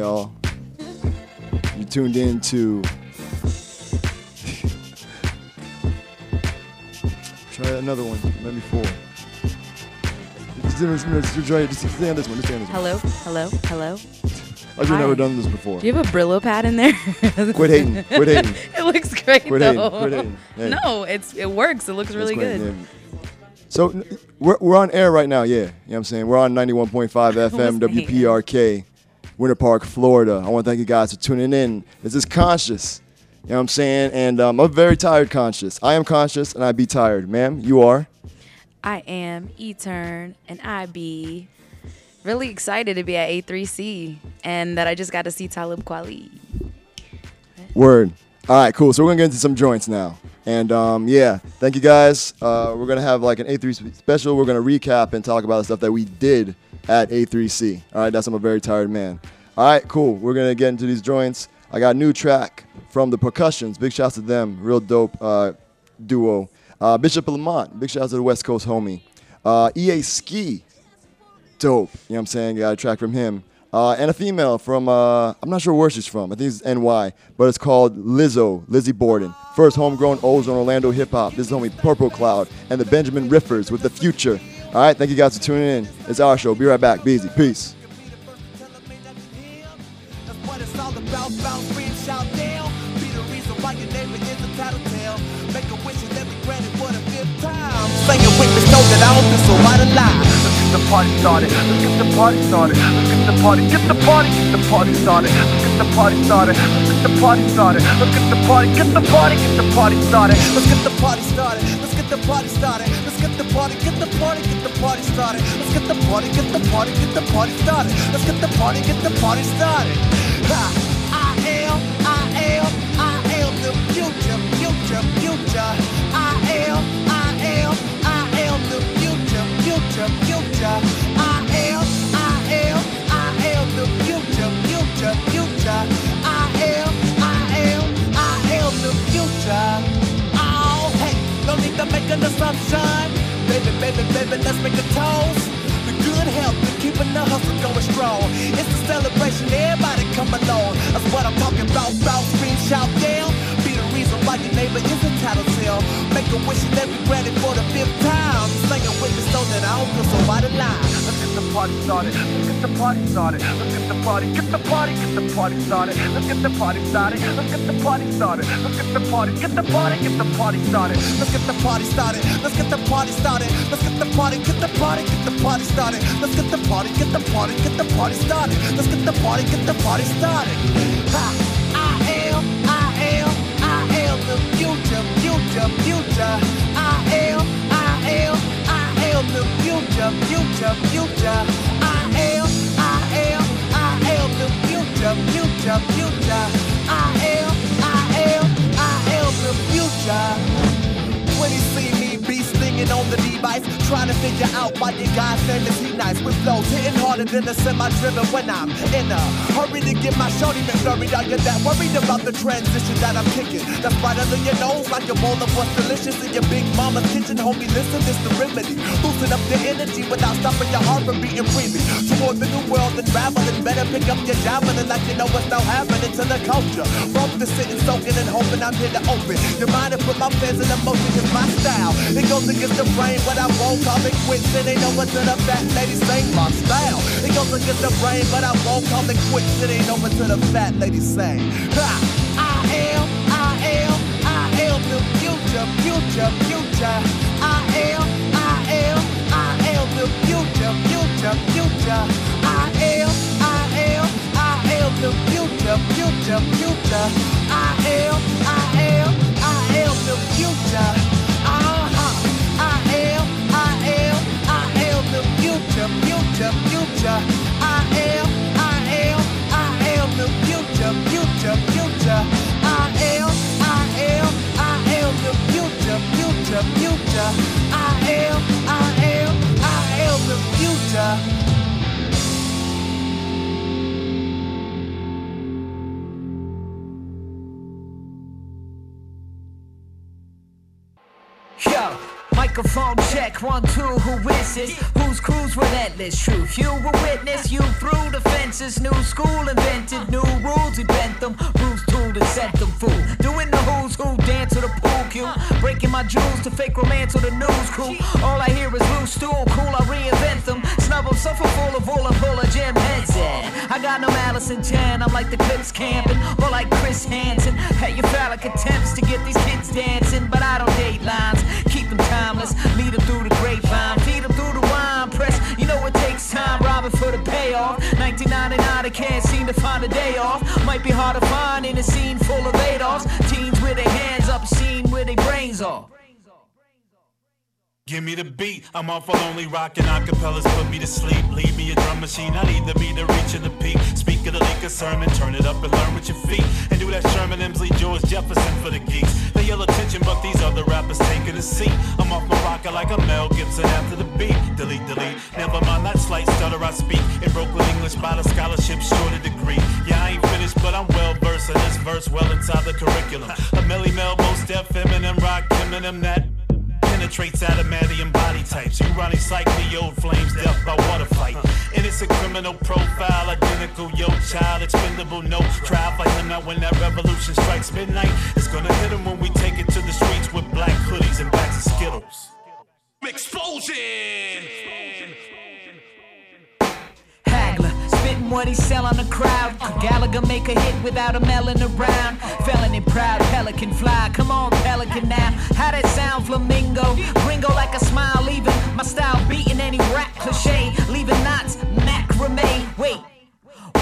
y'all? You tuned in to. Try another one. Maybe four. Just, try, just stay on this one. Just stay on this one. Hello, hello, hello. I've Hi. never done this before. Do you have a Brillo pad in there? Quit hating. Quit hating. it looks great Quit hating. though. Quit hating. Hey. No, it's it works. It looks really good. yeah. So we're, we're on air right now, yeah. You know what I'm saying? We're on 91.5 FM WPRK, Winter Park, Florida. I want to thank you guys for tuning in. This is Conscious. You know what I'm saying? And um, I'm a very tired conscious. I am conscious and I be tired. Ma'am, you are? I am E-Turn and I be really excited to be at A3C and that I just got to see Talib Kweli. Word. All right, cool. So we're gonna get into some joints now, and um, yeah, thank you guys. Uh, we're gonna have like an A3 special. We're gonna recap and talk about the stuff that we did at A3C. All right, that's I'm a very tired man. All right, cool. We're gonna get into these joints. I got a new track from the Procussions. Big shouts to them. Real dope uh, duo. Uh, Bishop Lamont. Big shouts to the West Coast homie. Uh, EA Ski dope. You know what I'm saying? Got a track from him. Uh, and a female from, uh, I'm not sure where she's from. I think it's NY, but it's called Lizzo, Lizzie Borden. First homegrown Ozone Orlando hip hop. This is homie Purple Kloud and the Benjamin Rifferz with the future. All right, thank you guys for tuning in. It's our show. Be right back. Be easy. Peace. That I don't do so. The party started. Let's get the party started. Let's get the party. Get the party. Get the party started. Let's get the party started. Let's get the party started. Let's get the party. Get the party. Get the party started. Let's get the party started. Let's get the party started. Let's get the party, get the party, get the party started. Let's get the party, get the party, get the party started. Let's get the party, get the party started. I am, I am, I am the future, future, future. Make an assumption. Baby, baby, baby, let's make a toast. The good health and keeping the hustle going strong. It's a celebration, everybody come along. That's what I'm talking about. Bout, scream, shout, down. Be the reason why your neighbor is a tattletale. Make a wish and every granted for the fifth time. Singing with the so that I don't feel so out of line. Let's get the party started. Let's get the party started. Let's get the party. Get the party. Get the party started. Let's get the party started. Let's get the party started. Let's get the party. Get the party. Get the party started. Let's get the party started. Let's get the party started. Let's get the party, get the party, get the party started. Let's get the party, get the party, get the party started. Let's get the party, get the party started. Ha! I am, I am, I am the future, future, future. I am, I am the future, future, future. I am, I am, I am the future, future, future. I am, I am, I am the future. When you see on the device, trying to figure out why you guys name is he nice with flows hitting harder than a semi-driven when I'm in a hurry to get my shorty McFlurry. Are you that worried about the transition that I'm kicking? That's right under your nose like a bowl of what's delicious in your big mama's kitchen. Homie, listen, this the remedy. Loosen up the energy without stopping your heart from beating freely. Toward the new world and traveling, better pick up your javelin like you know what's now happening to the culture. From the sitting, soaking and hoping I'm here to open your mind and put my plans in motion. Cause my style, it goes against the brain, but I won't call it quits. And they know what to the fat lady sing my style. It goes against the brain, but I won't call it quits. It ain't over to the fat lady sing. Ha! I am, I am, I am the future, future, future. I am, I am, I am the future, future, future. I am, I am, I am the future, future, future. I am, I am, future, future. I am, I am, I am the future, future, future. I am, I am, I am the future, future, future. I am, I am, I am the future. Yo, Microphone check, one, two, who is it? Whose crew's relentless? Truth, you were witness, you through the fences. New school invented, new rules, we bent them. Rules tool to set them fool. Doing the who's who dance to the pool cue. Breaking my jewels to fake romance or the news crew. All I hear is loose stool, cool, I reinvent them. Snubble, suffer full of all full of gym heads in. I got no malice intent, I'm like the clips camping. Or like Chris Hansen. Hey, your phallic attempts to get these kids dancing. But I don't date lines, keep them timeless. Lead them through the grapevine, feed them through the wine press. You know it takes time, robbing for the payoff. 1999, I can't seem to find a day off. Might be hard to find in a scene with their brains off. Give me the beat, I'm awful only rockin' acapellas, put me to sleep. Leave me a drum machine, I need the beat to reach in the peak. Speak of the leak of sermon, turn it up and learn with your feet. And do that Sherman, Hemsley, George Jefferson for the geeks. They yell attention, but these other rappers taking a seat. I'm off my rocker like a Mel Gibson after the beat. Delete, delete, never mind that slight stutter I speak. In Brooklyn English by the scholarship, short a degree. Yeah, I ain't finished, but I'm well versed in this verse, well inside the curriculum. A Melle Mel, Mos Def, Eminem, Rock, Eminem, that penetrates adamantium body types. Psych the old flames, death by water fight. Innocent criminal profile, identical, yo child, expendable, no trial. Fight him out when that revolution strikes midnight. It's gonna hit him when we take it to the streets with black hoodies and bags of Skittles. Explosion! Hagler, spitting what he sell on the crowd. Gallagher make a hit without a melon around? Felon and proud, pelican fly. Come on, pelican now. How that sound, flamingo? Gringo like a smile, leaving my style beating any rap cliche. Leaving knots, macrame. Wait.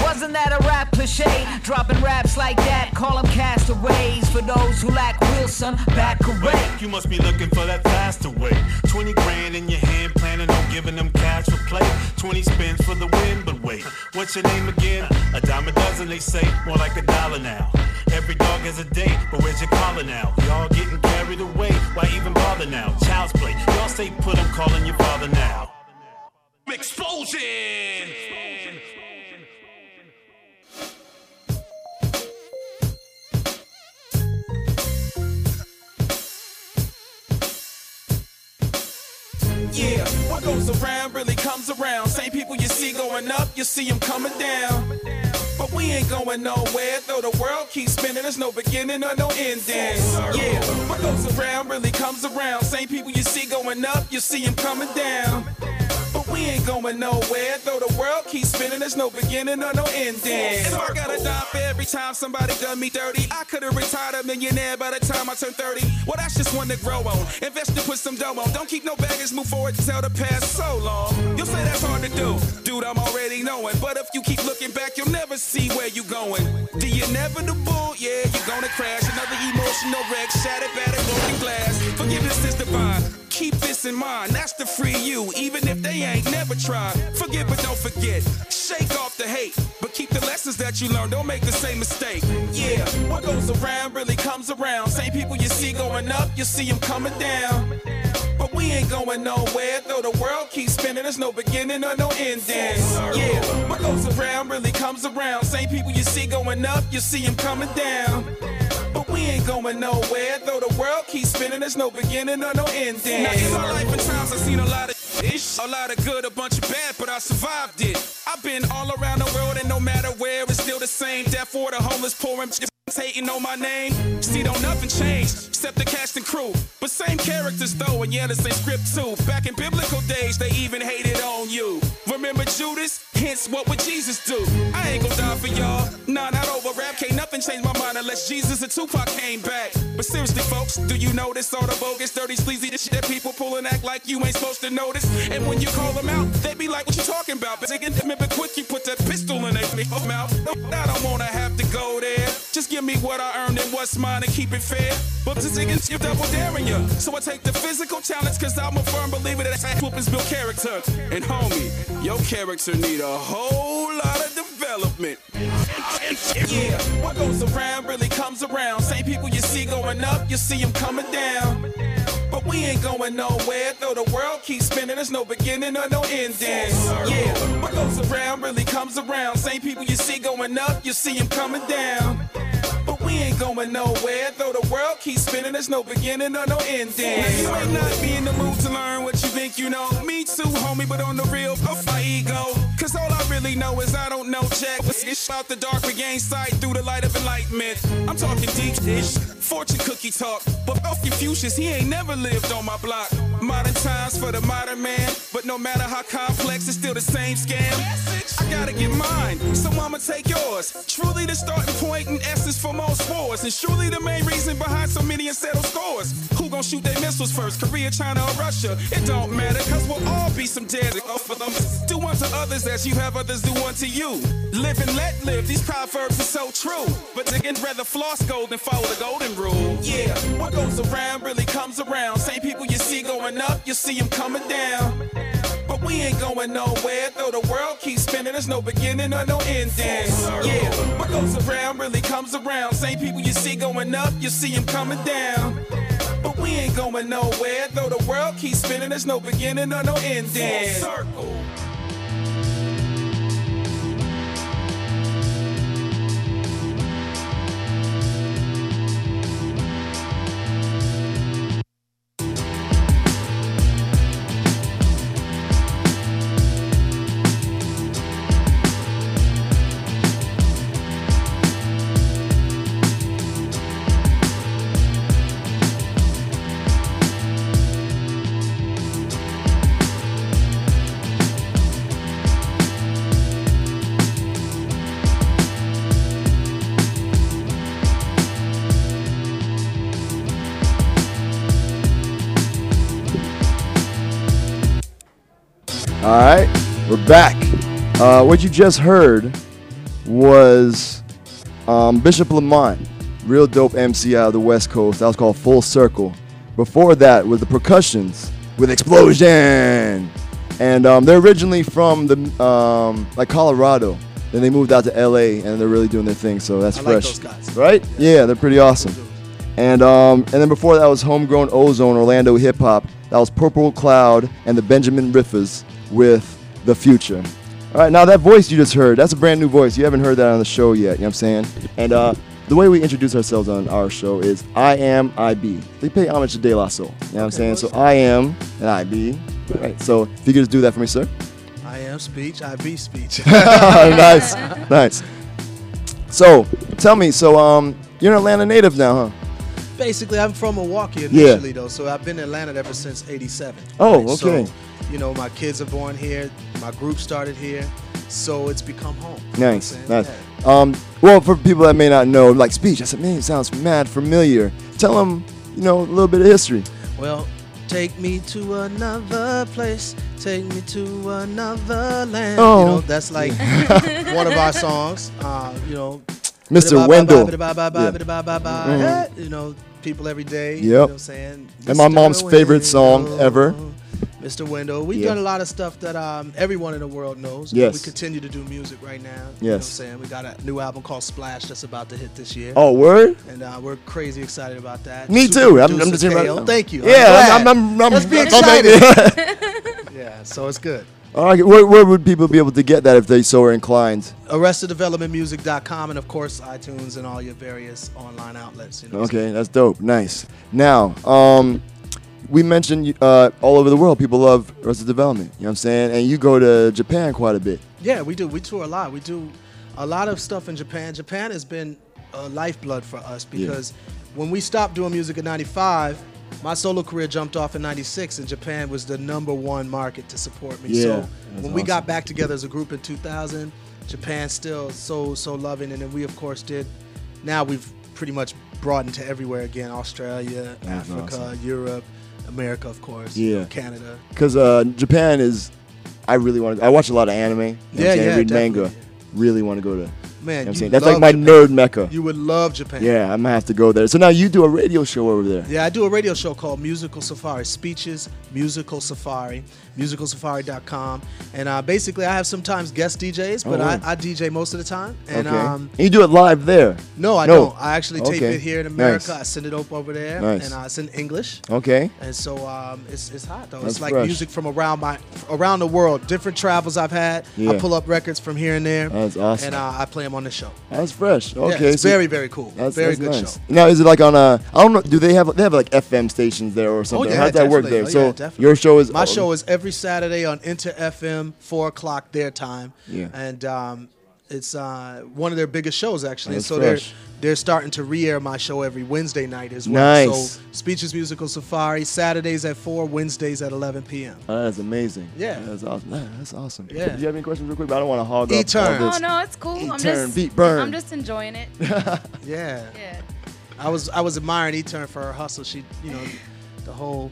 Wasn't that a rap cliche? Dropping raps like that, call them castaways. For those who lack Wilson, back away. You must be looking for that faster way. 20 grand in your hand, planning on giving them cash for play. 20 spins for the win, but wait, what's your name again? A dime a dozen, they say, more like a dollar now. Every dog has a date, but where's your collar now? Y'all getting carried away, why even bother now? Child's play, y'all stay put, I'm calling your father now. Explosion! Yeah, what goes around really comes around. Same people you see going up, you see them coming down. But we ain't going nowhere, though the world keeps spinning, there's no beginning or no ending. Yeah, what goes around really comes around. Same people you see going up, you see them coming down. We ain't going nowhere, though the world keeps spinning, there's no beginning or no ending. If I gotta die for every time somebody done me dirty, I could've retired a millionaire by the time I turned 30. Well, that's just one to grow on. Invest to put some dough on. Don't keep no baggage, move forward, tell the past so long. You'll say that's hard to do, dude, I'm already knowing. But if you keep looking back, you'll never see where you're going. The inevitable, yeah, you're gonna crash. Another emotional wreck, shattered, battered, broken glass. Forgiveness is divine. Keep this in mind, that's to free you, even if they ain't never tried. Forgive but don't forget. Shake off the hate, but keep the lessons that you learned. Don't make the same mistake. Yeah, what goes around really comes around. Same people you see going up, you see them coming down. But we ain't going nowhere, though the world keeps spinning. There's no beginning or no ending. Yeah, what goes around really comes around. Same people you see going up, you see them coming down. We ain't going nowhere, though the world keeps spinning. There's no beginning or no ending. Now, in my life and times, I've seen a lot of ish, a lot of good, a bunch of bad, but I survived it. I've been all around the world, and no matter where, it's still the same. Death for the homeless, poor and hating on my name. See, don't nothing change except the cast and crew. But same characters though, and yeah, the same script too. Back in biblical days, they even hated on you. Remember Judas? Hence, what would Jesus do? I ain't gonna die for y'all. Nah, not over rap. Can't nothing change my mind unless Jesus and Tupac came back. But seriously, folks, do you notice all the bogus, dirty, sleazy shit that people pull and act like you ain't supposed to notice? And when you call them out, they be like, what you talking about? But remember quick, you put that pistol in their mouth. I don't wanna have to go there. Just give me what I earned and what's mine and keep it fair. But this against you double daring ya. So I take the physical challenge cause I'm a firm believer that ass whoopings build character. And homie, your character need a whole lot of development. Yeah, what goes around really comes around. Same people you see going up, you see them coming down. But we ain't going nowhere, though the world keeps spinning, there's no beginning or no ending. Yeah, what goes around really comes around. Same people you see going up, you see them coming down. We ain't going nowhere. Though the world keeps spinning, there's no beginning or no ending. Now, you may not be in the mood to learn what you think you know. Me too, homie, but on the real, off my ego. Cause all I really know is I don't know Jack. But it's out the dark, regain sight through the light of enlightenment. I'm talking deep dish, fortune cookie talk. But off Confucius, he ain't never lived on my block. Modern times for the modern man. But no matter how complex, it's still the same scam. I gotta get mine, so I'ma take yours. Truly the starting point and essence for most wars. And surely the main reason behind so many unsettled scores. Who gon' shoot their missiles first? Korea, China, or Russia? It don't matter, cause we'll all be some dead off of them. Do unto others as you have others do unto you. Live and let live, these proverbs are so true. But again, rather floss gold than follow the golden rule. Yeah, what goes around really comes around. Same people you see going up, you see them coming down. But we ain't going nowhere, though the world keeps spinning, there's no beginning or no ending. Yeah, what goes around really comes around. Same people you see going up, you see them coming down. But we ain't going nowhere, though the world keeps spinning, there's no beginning or no ending. Circle. All right, we're back. Uh, what you just heard was um, Bishop Lamont, real dope MC out of the West Coast. That was called Full Circle. Before that was the Procussions with Explosion, and um, they're originally from the um, like Colorado. Then they moved out to LA, and they're really doing their thing. So that's I like fresh, guys. right? Yeah, they're pretty awesome. And um, and then before that was Homegrown Ozone Orlando Hip Hop. That was Purple Kloud and the Benjamin Rifferz with The Future. All right, now that voice you just heard, that's a brand new voice. You haven't heard that on the show yet, you know what I'm saying? And uh, the way we introduce ourselves on our show is I am IB. They pay homage to De La Soul, you know what I'm saying? So I am and IB. All right, so if you could just do that for me, sir. I am speech, I be speech. nice, nice. So tell me, so um, you're an Atlanta native now, huh? Basically, I'm from Milwaukee Yeah. initially, though, so I've been in Atlanta ever since '87. Oh, okay. So, you know, my kids are born here. My group started here, so it's become home. You know Nice, nice. Yeah. Um, well, for people that may not know, like speech, I said, man, it sounds mad familiar. Tell them, you know, a little bit of history. Well, take me to another place. Take me to another land. Oh. You know, that's like one of our songs. Uh, you know, Mr. Wendell. Yeah. You know, people every day. You Yep. know what I'm saying? And my Mr. mom's favorite song ever. Mr. Wendell. We've Yeah. done a lot of stuff that um, everyone in the world knows. Yes. We continue to do music right now. You know what I'm saying? We got a new album called Splash that's about to hit this year. Oh, word? And uh, we're crazy excited about that. Me Super too. I'm, I'm just about Thank you. Yeah, I'm, I'm, I'm, I'm, Let's be I'm- excited. Yeah, so it's good. All right, where, where would people be able to get that if they so are inclined? ArrestedDevelopmentMusic.com and of course iTunes and all your various online outlets. You know, Okay, that's dope. Nice. Now, um, we mentioned uh, all over the world, people love Arrested Development. You know what I'm saying? And you go to Japan quite a bit. Yeah, we do. We tour a lot. We do a lot of stuff in Japan. Japan has been a lifeblood for us because when we stopped doing music in 95, my solo career jumped off in 96 and Japan was the number one market to support me. Yeah, so when we got back together as a group in 2000, Japan still so, so loving. And then we, of course, did. Now we've pretty much broadened to everywhere again Australia, That's Africa, awesome. Europe, America, of course, Yeah. Canada. Because uh, Japan is, I really want to, I watch a lot of anime. You know I'm Yeah, yeah, read manga. definitely. Really want to go to. Man, You know what I'm saying? That's like my Japan. nerd mecca. You would love Japan. Yeah, I'm gonna have to go there. So now you do a radio show over there. Yeah, I do a radio show called Musical Safari, Speeches Musical Safari, musicalsafari.com. And uh, basically, I have sometimes guest DJs, but Oh, I. I DJ most of the time. And okay. um, and you do it live there. no, I No. don't. I actually tape Okay. it here in America. Nice. I send it up over there, Nice. and uh, it's in English. Okay. And so um, it's, it's hot though. That's it's like fresh. music from around my around the world, different travels I've had. Yeah. I pull up records from here and there, That's awesome. and uh, I play them on the show. That's fresh. Yeah, Okay, it's so- very very cool. That's, very that's good nice. show. Now, is it like on a? I don't know. Do they have they have like FM stations there or something? Oh, yeah, How does that work there? Oh, yeah, so definitely. your show is My show is every Saturday on Inter FM, four o'clock their time. Yeah. And um, it's uh, one of their biggest shows actually. That's so fresh. they're they're starting to re-air my show every Wednesday night as well. Nice. So Speeches Musical Safari Saturdays at four, Wednesdays at 11 p.m. Oh, that's amazing. Yeah. that's awesome. Yeah, that's awesome. Yeah. Do you have any questions real quick? I don't want to hog up E-turn. all Oh this. no, it's cool. I'm just beat, burn. I'm just enjoying it. Yeah. Yeah. I was I was admiring E-Turn for her hustle. She, you know, the whole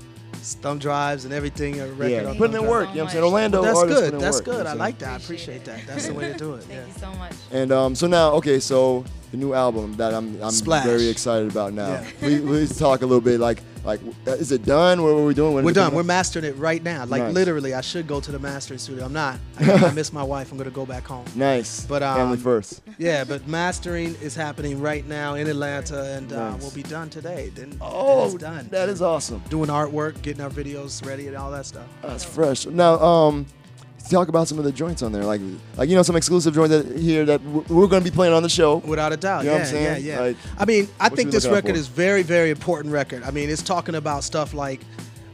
thumb drives and everything. Her record Yeah, putting thumb in drive. work. You know what I'm saying? Orlando That's artists good. in That's work, you know good. what I I'm like that. I Appreciate appreciate that. That's the way to do it. Thank Yeah. you so much. And um, so now, okay, so the new album that I'm I'm Splash. very excited about now. Yeah. Please, please talk a little bit. Like, like, uh, is it done? What are we doing? When We're done. We're mastering it right now. Like Nice. literally, I should go to the mastering studio. I'm not. I, I miss my wife. I'm gonna go back home. nice. But, family um, first. Yeah, but mastering is happening right now in Atlanta, and uh, Nice. we'll be done today. Then Oh, it's done. that is awesome. Doing artwork, getting our videos ready, and all that stuff. That's fresh. Now, um, talk about some of the joints on there, like, like you know, some exclusive joints that here that we're going to be playing on the show. Without a doubt, You know yeah, what I'm saying? yeah, yeah. Like, I mean, I think this record is very, very important record. I mean, it's talking about stuff like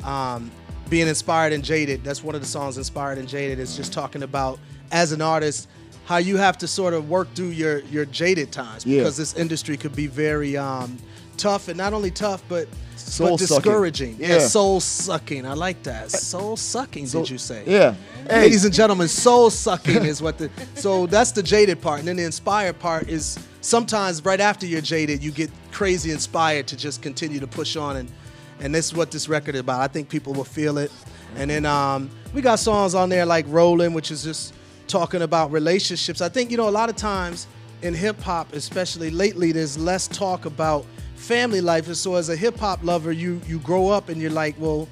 um, being inspired and jaded. That's one of the songs, inspired and jaded. Is just talking about as an artist how you have to sort of work through your your jaded times Yeah. because this industry could be very um, tough and not only tough but Soul but sucking. discouraging. Yeah. soul sucking. I like that. Soul sucking. did you say? Yeah. Hey, Ladies and gentlemen, soul sucking is what the so that's the jaded part, and then the inspired part is sometimes right after you're jaded, you get crazy inspired to just continue to push on, and and this is what this record is about. I think people will feel it, and then um, we got songs on there like "Rolling," which is just talking about relationships. I think you know a lot of times in hip hop, especially lately, there's less talk about family life, and so as a hip hop lover, you you grow up and you're like, well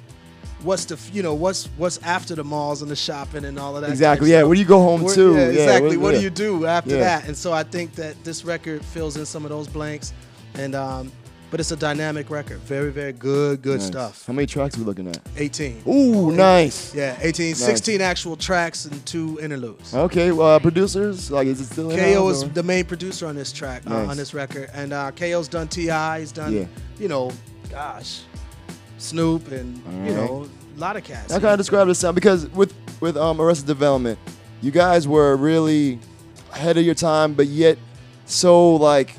what's the you know what's what's after the malls and the shopping and all of that Exactly, yeah, where do you go home Where- to? yeah, Yeah, exactly. what- what yeah. do you do after that? And so i think that this record fills in some of those blanks. And um but it's a dynamic record very very good good Nice. stuff How many tracks are we looking at? 18 Ooh, nice. yeah 18 16 actual tracks and two interludes Okay, well, uh, producers, like, is it still KO is or- the main producer on this track, uh, on this record, and uh, KO's done Ti, he's done, Yeah. you know, gosh, Snoop, and you Alright. know, a lot of cats. How can I describe the sound? Because with with um, Arrested Development, you guys were really ahead of your time, but yet so like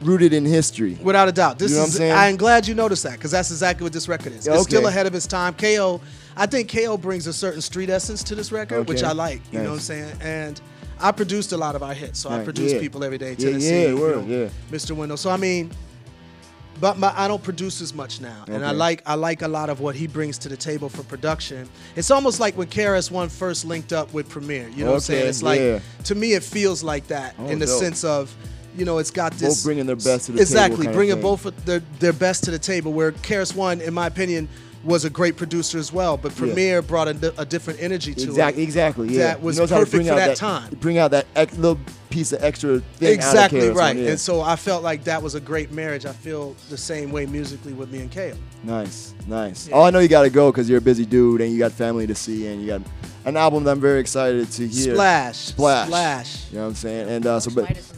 rooted in history. Without a doubt. This You know what I'm? I'm glad you noticed that because that's exactly what this record is. Yeah, It's still ahead of its time. KO, I think KO brings a certain street essence to this record, which I like. You know what I'm saying? And I produced a lot of our hits. So I produce Yeah. people every day. Yeah, Tennessee, yeah, you word, know, yeah. Mr. Wendell. So I mean, but my, I don't produce as much now, and I like I like a lot of what he brings to the table for production. It's almost like when KRS One first linked up with Premier. You know what I'm saying? It's like yeah. to me, it feels like that Oh, in the dope. sense of. You know, it's got this. Both bringing their best to the table exactly, bringing both their their best to the table. Where KRS-One, in my opinion, was a great producer as well, but Premier brought a, a different energy to Exactly, it. exactly. Exactly. Yeah, That was He knows how to perfect bring for out that time. Bring out that ex- little piece of extra thing. Exactly out of KRS-One, right. yeah. And so I felt like that was a great marriage. I feel the same way musically with me and Kale. Nice, nice. Oh, I know you got to go because you're a busy dude and you got family to see and you got an album that I'm very excited to hear. Splash. Splash. Splash. You know what I'm saying? And uh, so, but Midas was here.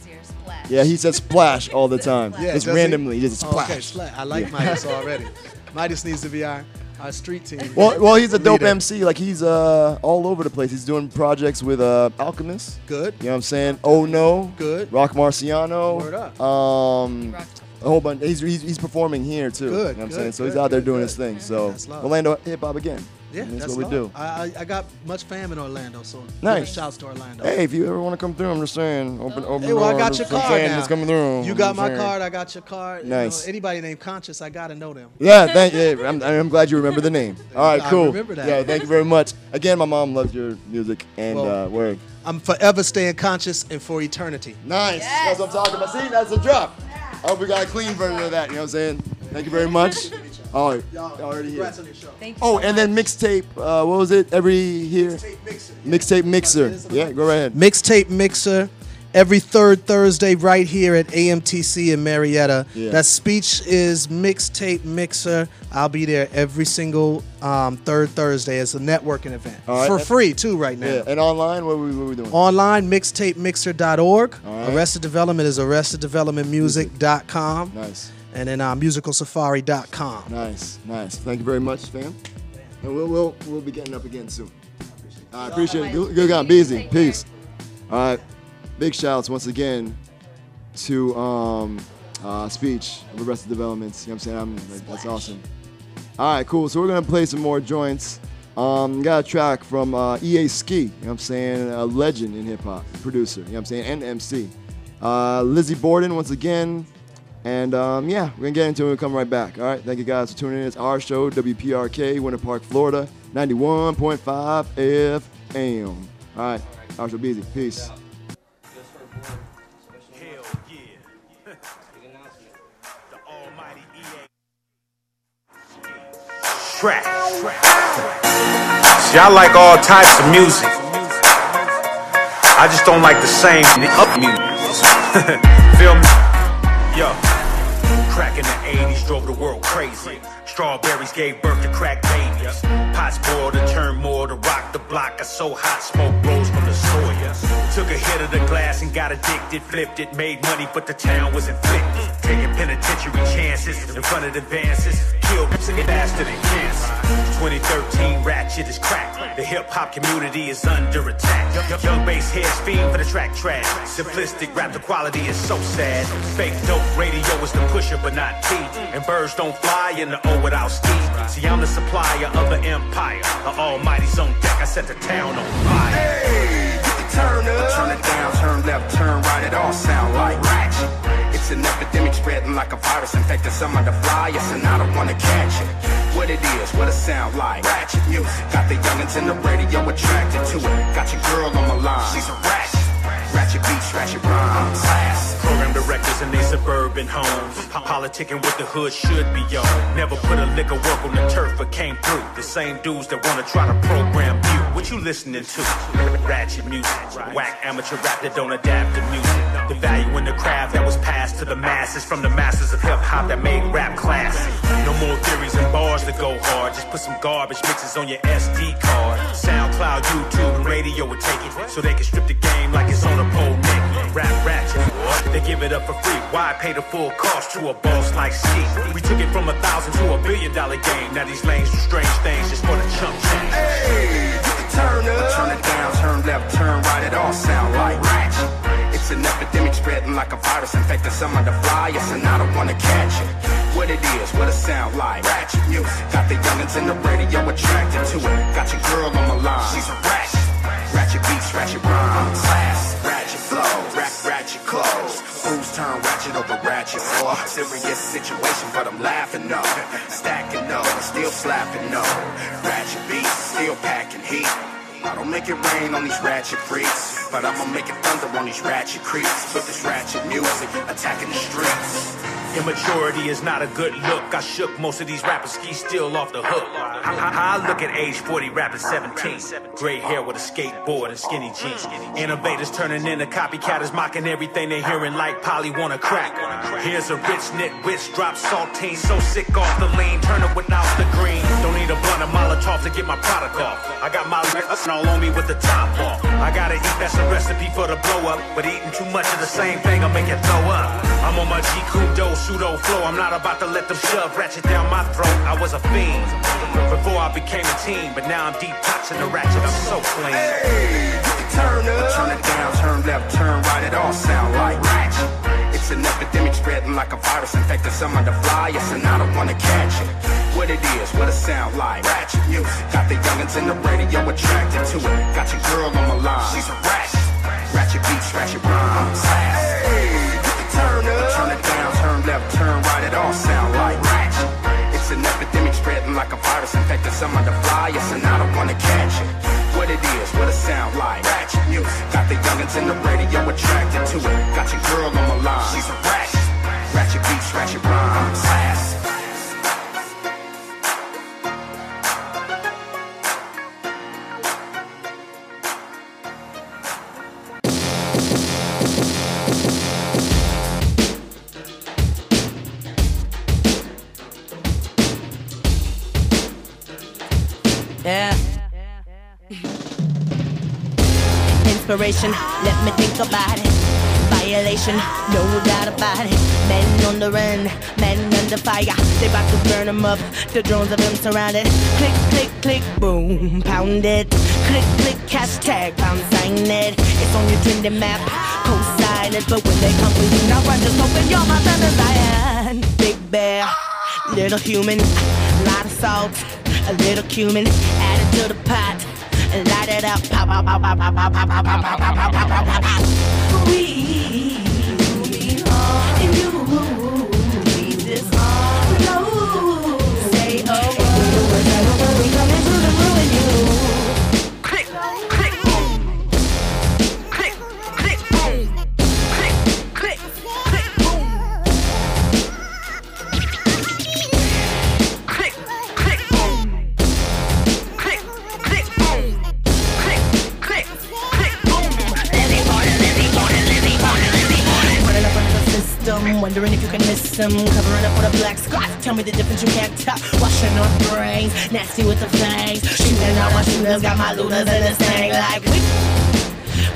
Splash. yeah, he said splash all the time. Yeah, just does he? randomly, just Oh, splash. okay, Splash. I like Midas already. Midas needs to be our, our street team. Well, well, he's a dope leader. MC. Like he's uh all over the place. He's doing projects with uh Alchemist. Good. You know what I'm saying? Oh no. Good. Roc Marciano. Word up. Um, a whole bunch. He's, he's, he's performing here too. Good, You know what I'm good, saying? So he's good, out there good, doing good. his thing. So That's love. Orlando hip hop again. Yeah, I mean, that's, what we love. do. I, I I got much fam in Orlando, so Nice. Give a shouts to Orlando. Hey, if you ever want to come through, I'm just saying, open, open Hey, well, I got your card saying, now. Just coming through. You I'm got my saying. card. I got your card. You Nice. know, anybody named Conscious, I gotta know them. Yeah, thank you. I'm, I'm glad you remember the name. All right, cool. I cool. remember that. Yeah, thank you very much. Again, my mom loves your music and Well, uh, word. I'm forever staying conscious and for eternity. Nice. That's what I'm talking about. See, that's a drop. I hope we got a clean version of that. You know what I'm saying? Thank you very much. All right. Already here. Congrats on your show. Thank you Oh, so and then mixtape. Uh, what was it? Every here. Mixtape Mixer. Mixtape mixer. Yeah, go right ahead. Mixtape Mixer every third Thursday right here at AMTC in Marietta. Yeah. That speech is mixtape mixer. I'll be there every single um, third Thursday as a networking event All right. for free too right now. Yeah, and online, what are we, what are we doing? Online, mixtapemixer.org. All right. Arrested Development is arresteddevelopmentmusic.com. Nice, And then uh, musicalsafari.com. nice, nice. Thank you very much, fam. And we'll we'll, we'll be getting up again soon. I appreciate it. Good, good guy, busy. Peace. All right. Big shouts once again to um, uh, speech the rest of Arrested Developments. You know what I'm saying? I'm, that's awesome. All right, cool. So we're gonna play some more joints. Um, got a track from uh, EA Ski. You know what I'm saying? A legend in hip hop, producer. You know what I'm saying? And MC. Uh, Lizzie Borden once again. And um, yeah, we're gonna get into it and come right back. All right, thank you guys for tuning in. It's our show, WPRK, Winter Park, Florida, 91.5 FM. All right, our show, busy. Peace. Track. See, I like all types of music. I just don't like the same up music. Feel me? Yo. Crack in the 80s drove the world crazy. Strawberries gave birth to crack babies. Pots boiled and turned more to rock the block. I so hot, smoke rose from the a hit of the glass and got addicted. Flipped it, made money, but the town was inflicted. Taking penitentiary chances in front of advances. Killed faster than cancer. 2013 ratchet is cracked. The hip hop community is under attack. Young, bass heads fiend for the track trash. Simplistic rap, the quality is so sad. Fake dope radio is the pusher, but not T. And birds don't fly in the O without ski. See, I'm the supplier of the empire. The almighty's on deck. I set the town on fire. Hey, turn up. Turn it down, turn left, turn right. It all sound like ratchet. It's an epidemic spreading like a virus, infecting some of the flyers, and I don't wanna catch it. What it is, what it sound like. Ratchet music. Got the youngins in the radio attracted to it. Got your girl on the line. She's a ratchet. Ratchet beats, ratchet rhymes. Class. Program directors in their suburban homes. Po- Politicking with the hood should be on. Never put a lick of work on the turf, but came through. The same dudes that wanna try to program you. What you listening to? Ratchet music. Whack amateur rap that don't adapt to music. The value in the craft that was passed to the masses from the masters of hip hop that made rap classic. No more theories and bars to go hard. Just put some garbage mixes on your SD card. SoundCloud, YouTube, and radio would take it. So they can strip the game like it's on a pole naked. Rap ratchet. They give it up for free. Why pay the full cost to a boss like Ski? We took it from a thousand to a billion dollar game. Now these lanes do strange things just for the chump change. Hey, get the turn up. Turn it down, turn left, turn right. It all sound like. An epidemic spreading like a virus, infecting some of the flyers, and I don't wanna catch it. What it is, what it sound like. Ratchet music. Got the youngins in the radio attracted to it. Got your girl on my line. She's a ratchet. Ratchet beats, ratchet rhymes. Class, ratchet flow, rap, ratchet clothes. Fools turn ratchet over ratchet for serious situation, but I'm laughing no. Stacking no, still slapping no. Ratchet beats, still packing heat. I don't make it rain on these ratchet freaks, but I'ma make it thunder on these ratchet creeps. With this ratchet music, attacking the streets. Immaturity is not a good look. I shook most of these rappers, ski still off the hook. How- how I look at age 40, rapping 17. Gray hair with a skateboard and skinny jeans. Innovators turning into copycatters, mocking everything they hearing like Polly wanna crack. Here's a rich nitwit, drop saltine, so sick off the lean, turn it without the green. Don't need a blunt of Molotov to get my product off. I got my lips all on me with the top off. I gotta eat, that's a recipe for the blow up. But eating too much of the same thing, I'll make it throw up. I'm on my G Kudo pseudo flow. I'm not about to let them shove ratchet down my throat. I was a fiend before I became a teen, but now I'm deep touching the ratchet. I'm so clean. Hey, turn up. Turn it down, turn left, turn right. It all sound like ratchet. It's an epidemic spreading like a virus, infecting some of the flyers, and I don't wanna catch it. What it is, what it sound like. Ratchet music. Got the youngins in the radio attracted to it. Got your girl on my line. She's a ratchet. Ratchet beats, ratchet rhymes. Hey, get the turn up. Turn it down, left, turn right. It all sound like ratchet. It's an epidemic spreading like a virus, infecting some of the flyers, and I don't wanna catch it. What it is, what it sound like. Ratchet music. Got the youngins in the radio attracted to it. Got your girl on Inspiration, let me think about it. Violation, no doubt about it. Men on the run, men under fire. They about to burn them up. The drones of them surrounded. Click, click, click, boom, pound it. Click, click, hashtag, pound sign it. It's on your trending map. Co-sign it, but when they come for you, now I just open your mouth and lion. Big bear, little human, lot of salt, a little cumin, add it to the pot light it up. Pow, pow, pow, pow, pow, pow, pow, pow, pow, pow, pow, pow, pow, pow, pow. We, and wondering if you can miss them. Covering up with a black scarf. tell me the difference you can't tell. Washing off brains, nasty with the fangs. Shooting out my shooters, got my looters in this thing like we.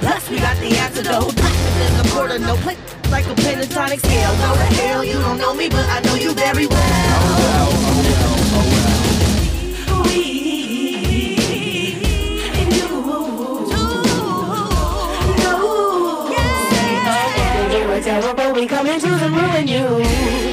Plus we got the antidote. Practice is the quarter, no click like a pentatonic scale. Go to hell, you don't know me, but I know you very well. Coming to the ruin you.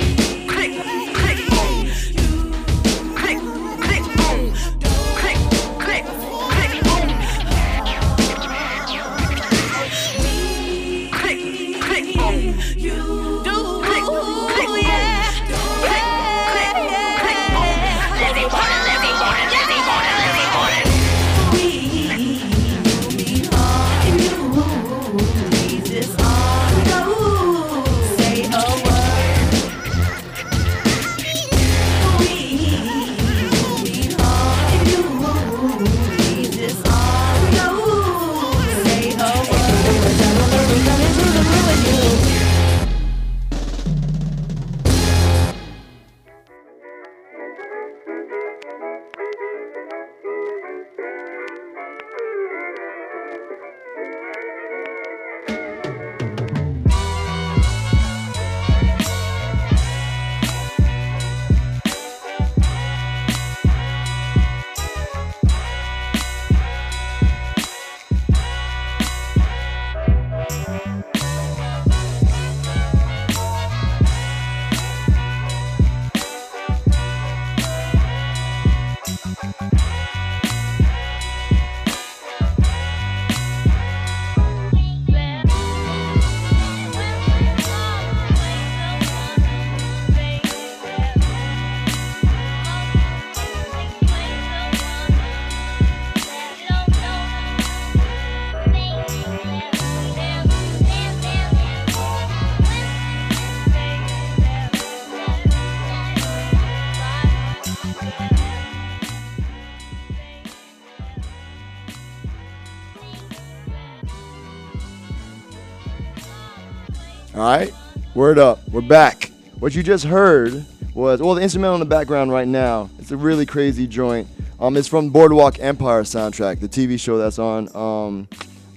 All right, word up. We're back. What you just heard was well, the instrumental in the background right now. It's a really crazy joint. Um, it's from Boardwalk Empire soundtrack, the TV show that's on um,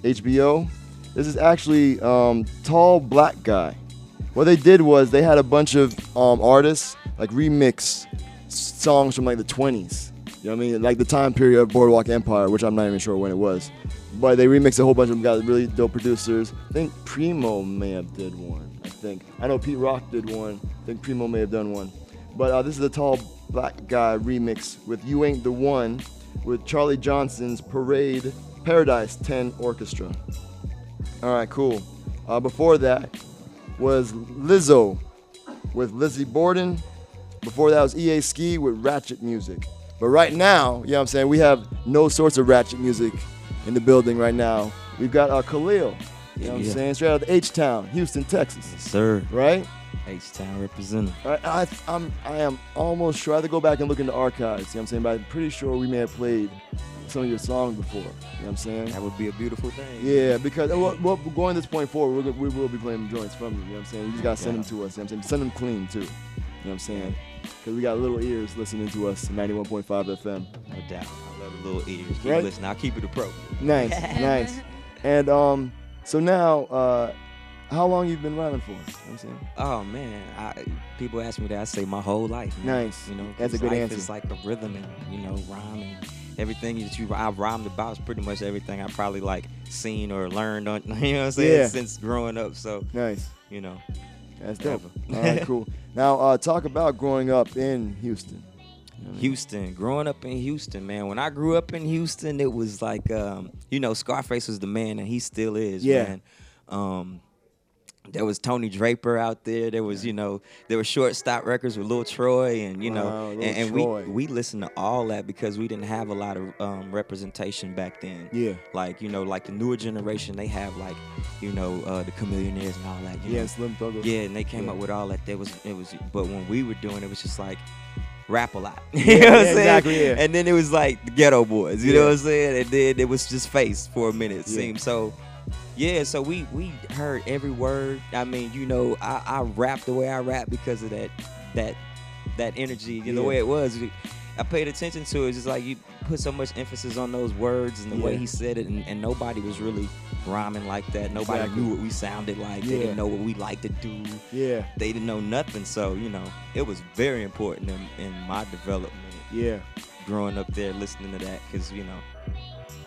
HBO. This is actually um, Tall Black Guy. What they did was they had a bunch of um, artists like remix songs from like the 20s. You know what I mean? Like the time period of Boardwalk Empire, which I'm not even sure when it was. But they remixed a whole bunch of them, got really dope producers. I think Primo may have did one. I think. I know Pete Rock did one. I think Primo may have done one. But uh, this is a Tall Black Guy remix with You Ain't the One with Charlie Johnson's Parade Paradise 10 Orchestra. All right, cool. Uh, before that was Lizzo with Lizzie Borden. Before that was E-A-Ski with Ratchet Music. But right now, you know what I'm saying, we have no sorts of ratchet music in the building right now. We've got our Khaleel, you know what I'm saying, straight out of H-Town, Houston, Texas. Yes, Sir. Right? H-Town representative. I, I, I'm, I am almost sure. I have to go back and look into archives. You know what I'm saying? But I'm pretty sure we may have played some of your songs before. You know what I'm saying? That would be a beautiful thing. Yeah, because uh, well, well, going this point forward, we're, we will be playing joints from you. You know what I'm saying? You just gotta send them to us. You know what I'm saying? Send them clean too. You know what I'm saying? because we got little ears listening to us 91.5 FM. No doubt. I the little ears. Keep Right? listening. I'll keep it appropriate. Nice, nice. And um, so now, uh, how long you've been rhyming for? You know I'm saying? Oh man, I, people ask me that. I say my whole life. man. Nice. You know, That's a good life answer. It's like a rhythm and you know rhyme and everything that you I've rhymed about is pretty much everything I probably like seen or learned on. You know what I'm saying? Yeah. Since growing up, so Nice. you know. That's dope. All right, cool. Now, uh, talk about growing up in Houston. Houston, growing up in Houston, man. When I grew up in Houston, it was like, um, you know, Scarface was the man, and he still is, Yeah. man. Um, there was Tony Draper out there. There was, you know, there were short stop records with Lil Troy, and you know, Lil and, and we we listened to all that because we didn't have a lot of um, representation back then. Yeah. Like you know, like the newer generation, they have like, you know, uh, the Chamillionaires and all that. Yeah, know? Slim Thug. Yeah, and they came Yeah. up with all that. There was it was, but when we were doing it, it was just like Rap-A-Lot. Yeah, you know what I'm yeah, saying? exactly, yeah. And then it was like the Geto Boys. You Yeah. know what I'm saying? And then it was just face for a minute. It Yeah. seemed so. Yeah, so we we heard every word. I mean, you know, I, I rap the way I rap because of that that that energy. You know, the way it was. I paid attention to it. It's just like you put so much emphasis on those words and the way he said it, and, and nobody was really rhyming like that. Nobody Exactly. knew what we sounded like. They didn't know what we like to do Yeah. they didn't know nothing. So you know, it was very important in, in my development. Yeah. growing up there, listening to that, because you know,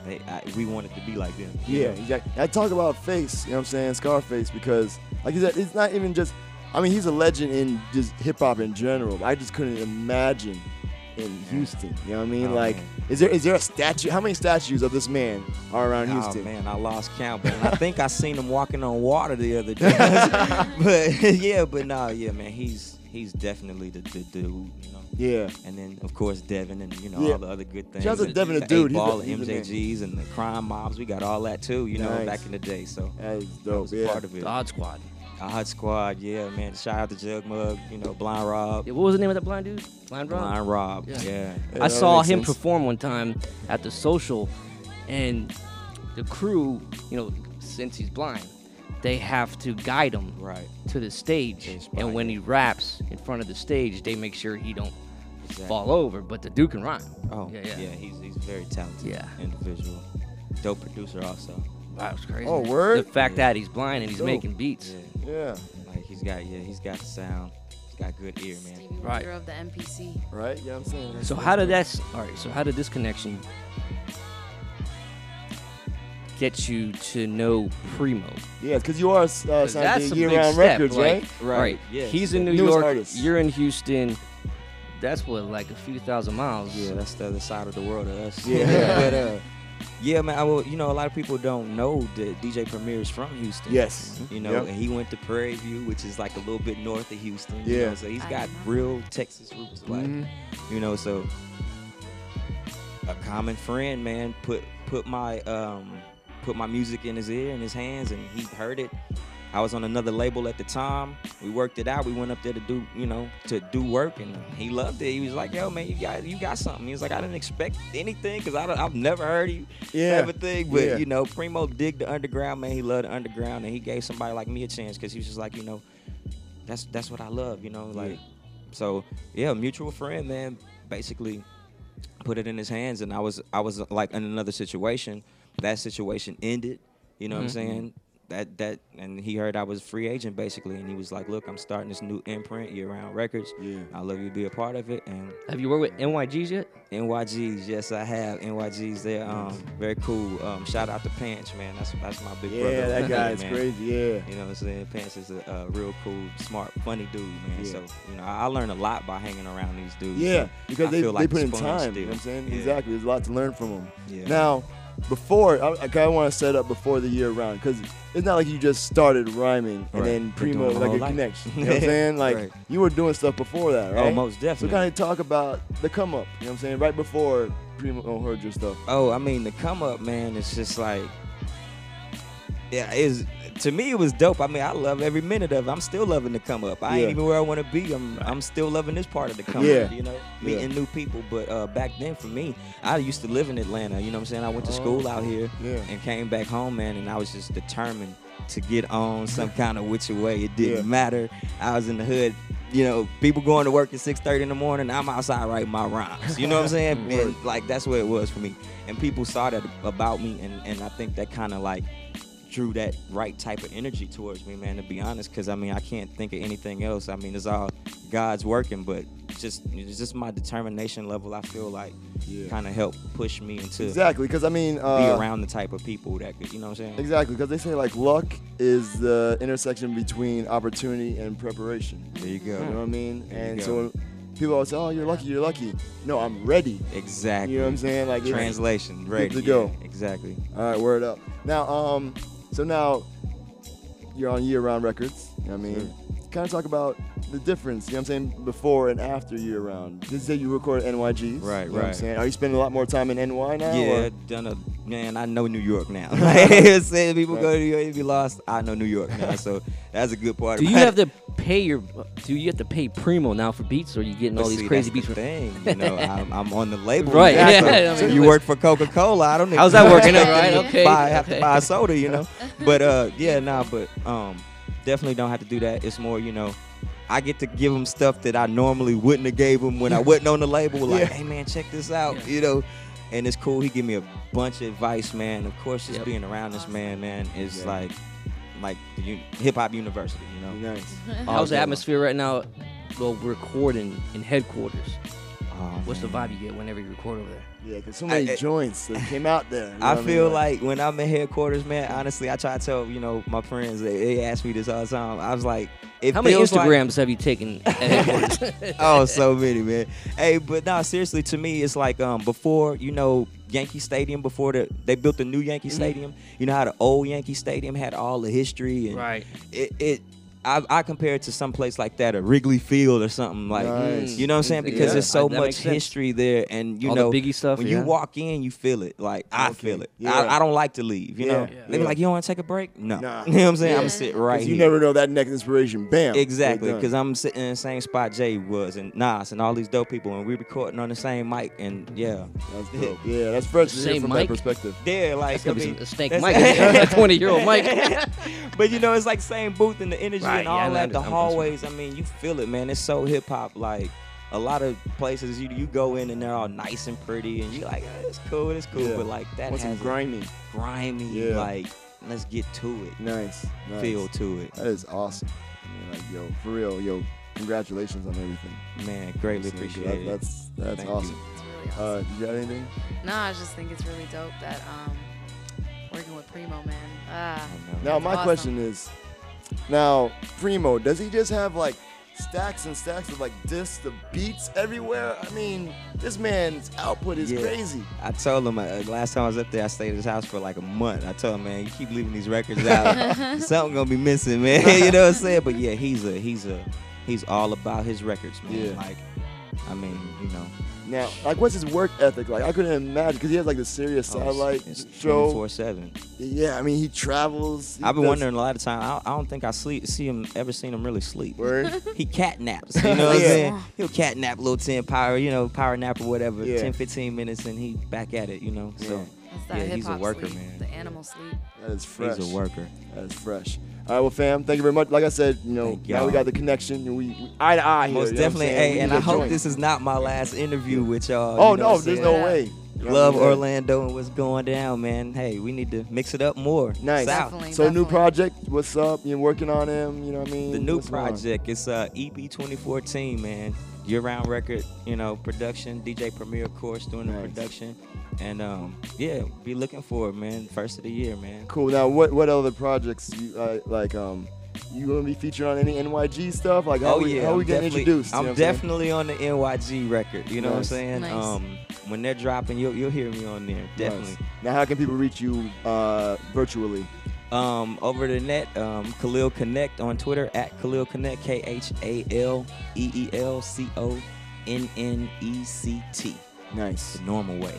they I, we wanted to be like them. Yeah, know? exactly. I talk about Face, you know what I'm saying, Scarface, because like you said, it's not even just. I mean, he's a legend in just hip hop in general. I just couldn't imagine in Houston. You know what I mean? Oh, like, man. is there is there a statue? How many statues of this man are around oh, Houston? Oh man, I lost count, but I think I seen him walking on water the other day. but yeah, but no, yeah, man, he's he's definitely the, the dude, you know. Yeah. And then of course Devin and you know Yeah. all the other good things. Shout out to And Devin, the the dude. He's Ball the- he's the man. MJGs and the crime mobs. We got all that too, you know, back in the day. So that is that was yeah. part of it. God Squad. God Squad, yeah, man. Shout out to Jug Mug, you know, Blind Rob. Yeah, what was the name of that blind dude? Blind Rob. Blind Rob, Yeah. yeah. I that saw him sense. perform one time at the social, and the crew, you know, since he's blind, they have to guide him Right. to the stage. And when he raps in front of the stage, they make sure he don't Exactly. fall over. But the dude can rhyme. Oh, Yeah, yeah, yeah. he's he's a very talented Yeah. individual. Dope producer also. Wow, it's crazy. Oh, word? The fact Yeah. that he's blind and he's Dope. making beats. Yeah. Yeah. Like he's got yeah, he's got the sound. He's got good ear, man. Stevie Right. Wonder of the MPC. Right. Yeah, I'm saying. So how did that? All right. So how did this connection get you to know Primo? Yeah, because you are uh, 'Cause signed to a year big round records, like- right? Right, Right. yes. He's in New Newest York. artist. You're in Houston. That's what, like a few thousand miles. Yeah, that's the other side of the world of us. Yeah. but uh, yeah, man. I will, you know, a lot of people don't know that DJ Premier is from Houston. Yes. You know, Yep. and he went to Prairie View, which is like a little bit north of Houston. you Yeah. know, so he's got real Texas roots, like Mhm. you know. So a common friend, man, put put my um put my music in his ear in his hands, and he heard it. I was on another label at the time. We worked it out. We went up there to do, you know, to do work, and he loved it. He was like, "Yo, man, you got you got something." He was like, "I didn't expect anything because I've never heard you Yeah. type of thing." But Yeah. you know, Primo dig the underground, man. He loved the underground, and he gave somebody like me a chance because he was just like, you know, that's that's what I love, you know, like. So yeah, mutual friend, man. Basically, put it in his hands, and I was I was like in another situation. That situation ended. You know what I'm Mhm. saying? That that and he heard I was a free agent basically, and he was like, "Look, I'm starting this new imprint, Year Round Records. Yeah. I love you to be a part of it." And Have you worked with NYGs yet? NYGs, yes, I have NYGs. They're um very cool. Um, shout out to Pants, man. That's that's my big brother. Yeah, that guy is crazy. Yeah. You know what I'm saying? Pants is a, a real cool, smart, funny dude, man. Yeah. So, you know, I, I learn a lot by hanging around these dudes. Yeah, So because I they, feel they like put a in sponge time. still. You know what I'm saying? Yeah. Exactly. There's a lot to learn from them. Yeah. Now, before, I, I kind of want to set up before the year round because it's not like you just started rhyming and then Primo doing it my like a life. connection. You know what I'm saying? Like Right. you were doing stuff before that, oh, right? Oh, most definitely. So kind of talk about the come up. You know what I'm saying? Right before Primo heard your stuff. Oh, I mean, the come up, man, it's just like, yeah, is to me it was dope. I mean, I love every minute of it. I'm still loving to come up. I Yeah. ain't even where I want to be. I'm I'm still loving this part of the come Yeah. up. You know, Yeah. meeting new people. But uh, back then, for me, I used to live in Atlanta. You know what I'm saying? I went to Oh, school out here yeah. and came back home, man, and I was just determined to get on some kind of which way. It didn't Yeah. matter. I was in the hood you know, people going to work at 6:30 in the morning. I'm outside writing my rhymes. You know what I'm saying? and like that's where it was for me. And people saw that about me, and and I think that kind of like drew that right type of energy towards me, man. To be honest, because I mean, I can't think of anything else. I mean, it's all God's working, but just it's just my determination level. I feel like Yeah. kind of helped push me into Exactly, because I mean, be uh, around the type of people that could, you know what I'm saying? Exactly, because they say like luck is the intersection between opportunity and preparation. There you go. You know what I mean? There and so people always say, "Oh, you're lucky, you're lucky." No, I'm ready. Exactly. You know what I'm saying? Like Translation, ready, to go. yeah, exactly. All right, word up. Now, um, so now you're on year-round records. You know I mean? Kind of talk about the difference. You know what I'm saying? Before and after year-round. Did you say you record at NYGs? Right, You know what I'm right. saying? Are you spending a lot more time in NY now? Yeah, or- done a man. I know New York now. like I said, people go to New York, you be lost. I know New York now, so that's a good part. Do you have it. to pay your? Do you have to pay Primo now for beats, or are you getting But all these see, crazy that's beats? the from- thing, you know, I'm, I'm on the label. Right, now, yeah, so- I so mean, you work for Coca Cola. I don't. Know. How's that working out, expect right? you to Okay, Buy, have to buy a soda, you know. But uh, yeah, nah, but um, definitely don't have to do that. It's more, you know. I get to give them stuff that I normally wouldn't have gave them when I wasn't on the label. Like, Yeah. hey man, check this out, you know. And it's cool. He give me a bunch of advice, man. Of course, just Yep. being around this man, man, is Yeah. like, like the hip hop university, you know. Nice. All How's the atmosphere right now? Well, recording in headquarters. Oh, What's the vibe you get whenever you record over there? Yeah, because so many I- joints that came out there. you know I feel mean? like when I'm in headquarters, man. Honestly, I try to tell you know my friends. They, they ask me this all the time. I was like, it How many feels like- Instagrams have you taken at headquarters? oh, so many, man. Hey, but no, seriously, to me, it's like um before you know Yankee Stadium, before the they built the new Yankee Stadium. You know how the old Yankee Stadium had all the history and right. it. it I, I compare it to some place like that, a Wrigley Field or something like, Nice. you know what I'm saying? Because Yeah, there's so I- that much history there, and you All the know, Biggie stuff, when yeah. you walk in, you feel it. Like I Okay, feel it. yeah. I, I don't like to leave. You Yeah, know, yeah. they be like, "You don't want to take a break?" No, Nah. you know what I'm saying? Yeah. I'm gonna sit right 'Cause here. you never know that next inspiration. Bam. Exactly, because I'm sitting in the same spot Jay was and Nas and all these dope people, and we recording on the same mic, and yeah, That's dope. Yeah, that's fresh Same from mic? that perspective. yeah, like That's gonna I mean, a snake that's- mic, a 20 year old mic. But you know, it's like same booth and the energy Right, and all I that. The I'm- I'm- hallways, I mean, you feel it, man. It's so hip hop. Like a lot of places, you you go in and they're all nice and pretty, and you're like, oh, it's cool, it's cool. Yeah. But like that Want has a grimy. grimy, Yeah. like let's get to it, Nice. nice. feel to it, That is awesome. I mean, like, yo, for real, yo, congratulations on everything. man. Greatly So, appreciate that- it. That's that's Thank awesome. It's really awesome. Uh, you got anything? no, I just think it's really dope that um, working with Primo, man. Ah, Now my awesome. question is, now Primo, does he just have like stacks and stacks of like discs, the beats everywhere? I mean, this man's output is Yeah. crazy. I told him uh, last time I was up there, I stayed at his house for like a month. I told him, man, you keep leaving these records out, something gonna be missing, man. you know what I'm saying? But yeah, he's a he's a he's all about his records, man. Yeah. Like, I mean, you know, Now, like, what's his work ethic like? I couldn't imagine because he has like the Sirius oh, satellite Oh, it's show. 24 seven. Yeah, I mean, he travels. he I've been does- wondering a lot of time. I, I don't think I sleep see him ever seen him really sleep. Word? He cat naps. You know what I'm saying? He'll cat nap a little 10 power, you know, power nap or whatever, Yeah. 10, 15 minutes, and he back at it, you know. So Yeah. yeah, he's a worker, sleep, man. the animal sleep. That is fresh. He's a worker. That is fresh. All right, well, fam, thank you very much. Like I said, you know, Thank now we y'all. got the connection. and We, we eye to eye here. Most you know what I'm definitely. saying? Hey, and I hope joint. this is not my last interview with y'all. Oh you know no, there's no way. You Love what Orlando and what's going down, man. Hey, we need to mix it up more. Nice. South. Definitely, So new project. What's up? You working on him? You know what I mean? The new What's going on? project is uh, EP 2014, man. Year-round record, you know, production. DJ Premier, of course, doing the production, and um, yeah, be looking for it, man. First of the year, man. Cool. Now, what what other projects you uh, like? Um, you gonna be featured on any NYG stuff? Like how oh we yeah, how I'm we getting introduced? I'm know what saying? definitely on the NYG record. You know Nice. what I'm saying? Nice. Um, when they're dropping, you'll you'll hear me on there. Definitely. Nice. Now, how can people reach you uh, virtually? um, over the net, um, Khaleel Connect on Twitter at Khaleel Connect, K H A L E E L C O N N E C T. Nice, The normal way.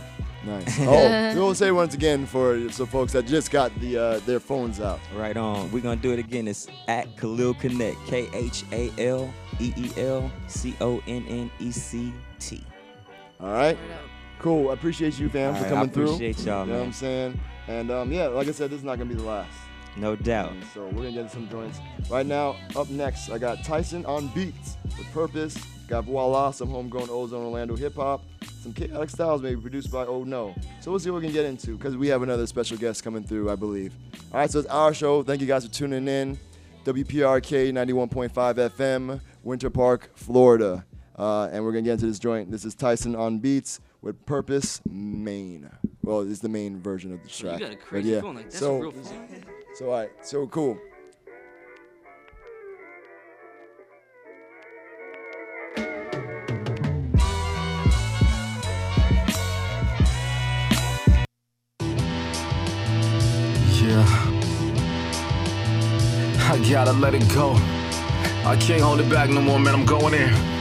Nice. Oh, we'll say once again for some folks that just got the uh, their phones out. Right on. We're gonna do it again. It's at Khaleel Connect, K H A L E E L C O N N E C T. All right. Cool. I appreciate you, fam, All for right, coming through. I appreciate y'all, You know what. I'm saying? And um, yeah, like I said, this is not gonna be the last. No doubt. And so we're gonna get some joints right now. Up next, I got Tyson onBEATS with Purpose. Got Vwala, some homegrown Ozone Orlando hip hop, some Chaotik Stylz maybe produced by Oh No. So we'll see what we can get into because we have another special guest coming through, I believe. All right, so it's our show. Thank you guys for tuning in. WPRK 91.5 FM, Winter Park, Florida. Uh, and we're gonna get into this joint. This is Tyson onBEATS with Purpose Main. Well, it's the main version of the track. You got a But crazy yeah. phone, like, that's so, so all right, so cool. I gotta let it go. I can't hold it back no more, man. I'm going in.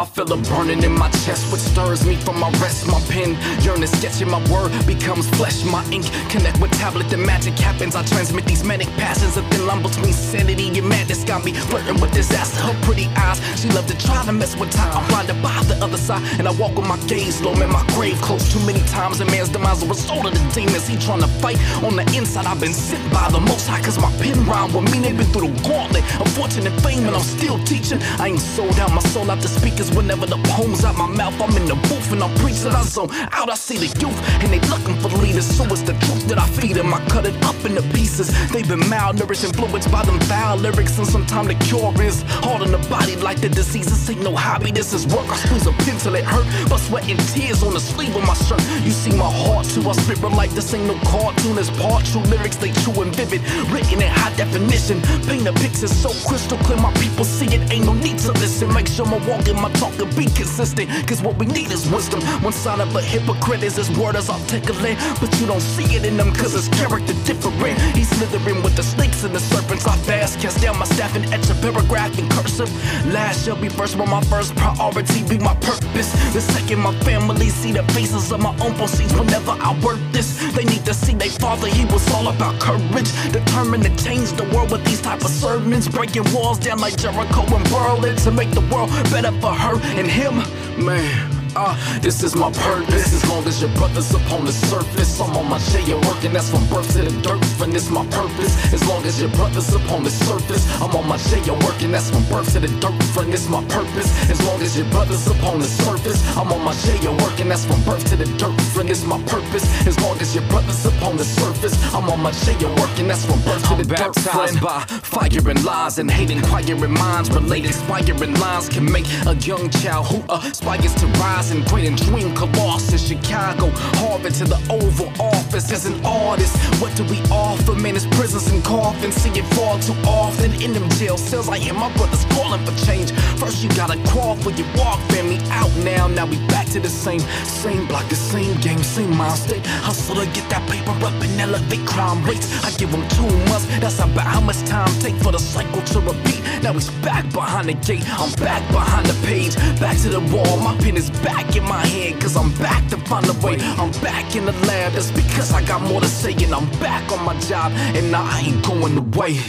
I feel a burning in my chest, which stirs me from my rest. My pen yearning, sketching my word becomes flesh. My ink connect with tablet, the magic happens. I transmit these manic passions, a thin line between sanity and madness. Got me flirting with disaster. Her pretty eyes, she love to try to mess with time. I'm blinded by the other side, and I walk with my gaze low, man. My grave close too many times. A man's demise a result of the demons he trying to fight. On the inside, I've been sent by the most high, cause my pen rhyme with me. They've been through the gauntlet of fortune and fame, and I'm still teaching. I ain't sold out my soul out the speakers whenever the poems out my mouth. I'm in the booth and I'm preaching. I zone out, I see the youth, and they looking for leaders. So it's the truth that I feed them. I cut it up into pieces. They've been malnourished, influenced by them foul lyrics, and sometimes the cure is hard on the body like the disease. This ain't no hobby, this is work. I squeeze a pin till it hurt, but sweat and tears on the sleeve of my shirt. You see my heart too, I spit real like this ain't no cartoon. It's part true lyrics, they true and vivid, written in high definition. Paint a picture so crystal clear, my people see it. Ain't no need to listen. Make sure my walk and my talk can be consistent, cause what we need is wisdom. One sign of a hypocrite is his word as articulate, but you don't see it in them cause his character different. He's slithering with the snakes and the serpents. I fast, cast down my staff and etch a paragraph in cursive. Last shall be first, but my first priority be my purpose. The second, my family see the faces of my own proceeds whenever I work this. They need to see their father, he was all about courage. Determined to change the world with these type of sermons. Breaking walls down like Jericho and Berlin to make the world better for her and him. Man. Uh, this is my purpose. As long as your brother's up on the surface, I'm on my J working. That's from birth to the dirt. And this my purpose. As long as your brother's up on the surface, I'm on my J working. That's from birth to the dirt. And this my purpose. As long as your brother's up on the surface, I'm on my J working. That's from birth to the dirt. And this my purpose. As long as your brother's up on the surface, I'm on my J working. That's from birth to the dirt. Baptized by fire and lies and hate inquiring minds. Related inspiring lines can make a young child who aspires to rise and great and dream Colossus, Chicago, Harvard to the Oval Office. As an artist, what do we offer? Man, it's prisons and coffins. See it far too often in them jail cells. I hear my brothers calling for change. First, you gotta crawl for your walk. Family out now. Now we back to the same, same block, the same game, same mind state. Hustle to get that paper up and elevate crime rates. I give them two months. That's about how much time take for the cycle to repeat. Now he's back behind the gate. I'm back behind the page. Back to the wall. My pen is back in my hand. Cause I'm back to find a way. I'm back in the lab. That's because I got more to say. And I'm back on my job. And I ain't going away.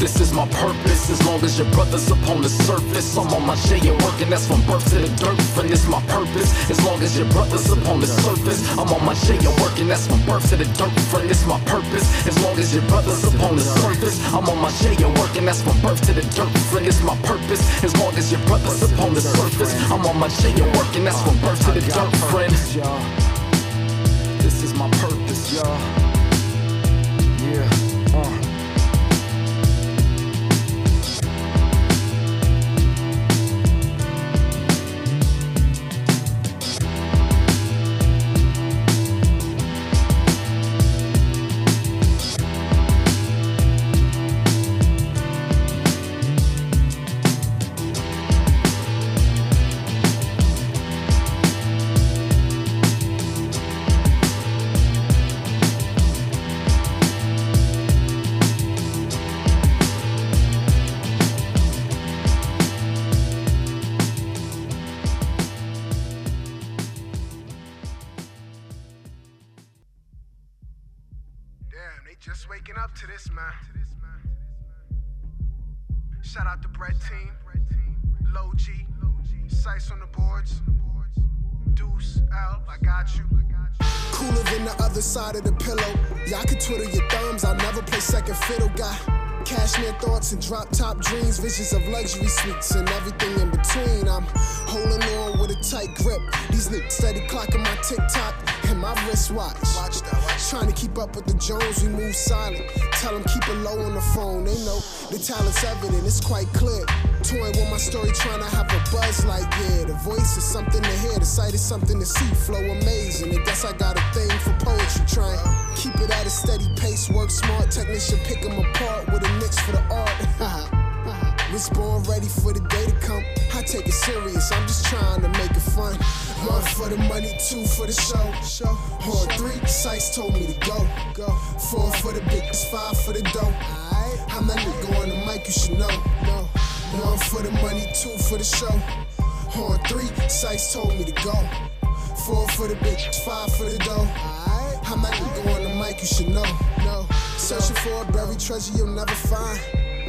This is my purpose, as long as your brother's up on the surface. I'm on my J working, that's from birth to the dirt. And this my purpose, as long as your brother's up on the surface. I'm on my J working, that's from birth to the dirt. And this my purpose, as long as your brother's up on the surface. I'm on my J working, that's from birth to the dirt. And my purpose, as long as your brother's up on the surface. I'm on my J working, that's from birth to the dirt, friend. This is my purpose, y'all. And drop top dreams, visions of luxury suites and everything up with the Jones, we move silent. Tell them keep it low on the phone. They know the talent's evident, it's quite clear. Toying with my story, trying to have a buzz like, yeah. The voice is something to hear, the sight is something to see. Flow amazing, and guess I got a thing for poetry. Trying keep it at a steady pace, work smart. Technician pick 'em apart with a mix for the art. Was born ready for the day to come. I take it serious, I'm just trying to make it fun. One for the money, two for the show. Or three, Sice told me to go. Go. Four for the biggest, five for the dough. I'm that nigga on the mic, you should know. No. One for the money, two for the show. On three, Sice told me to go. Four for the bitch, five for the dough. I'm that nigga on the mic, you should know. No. Searching for a buried treasure you'll never find.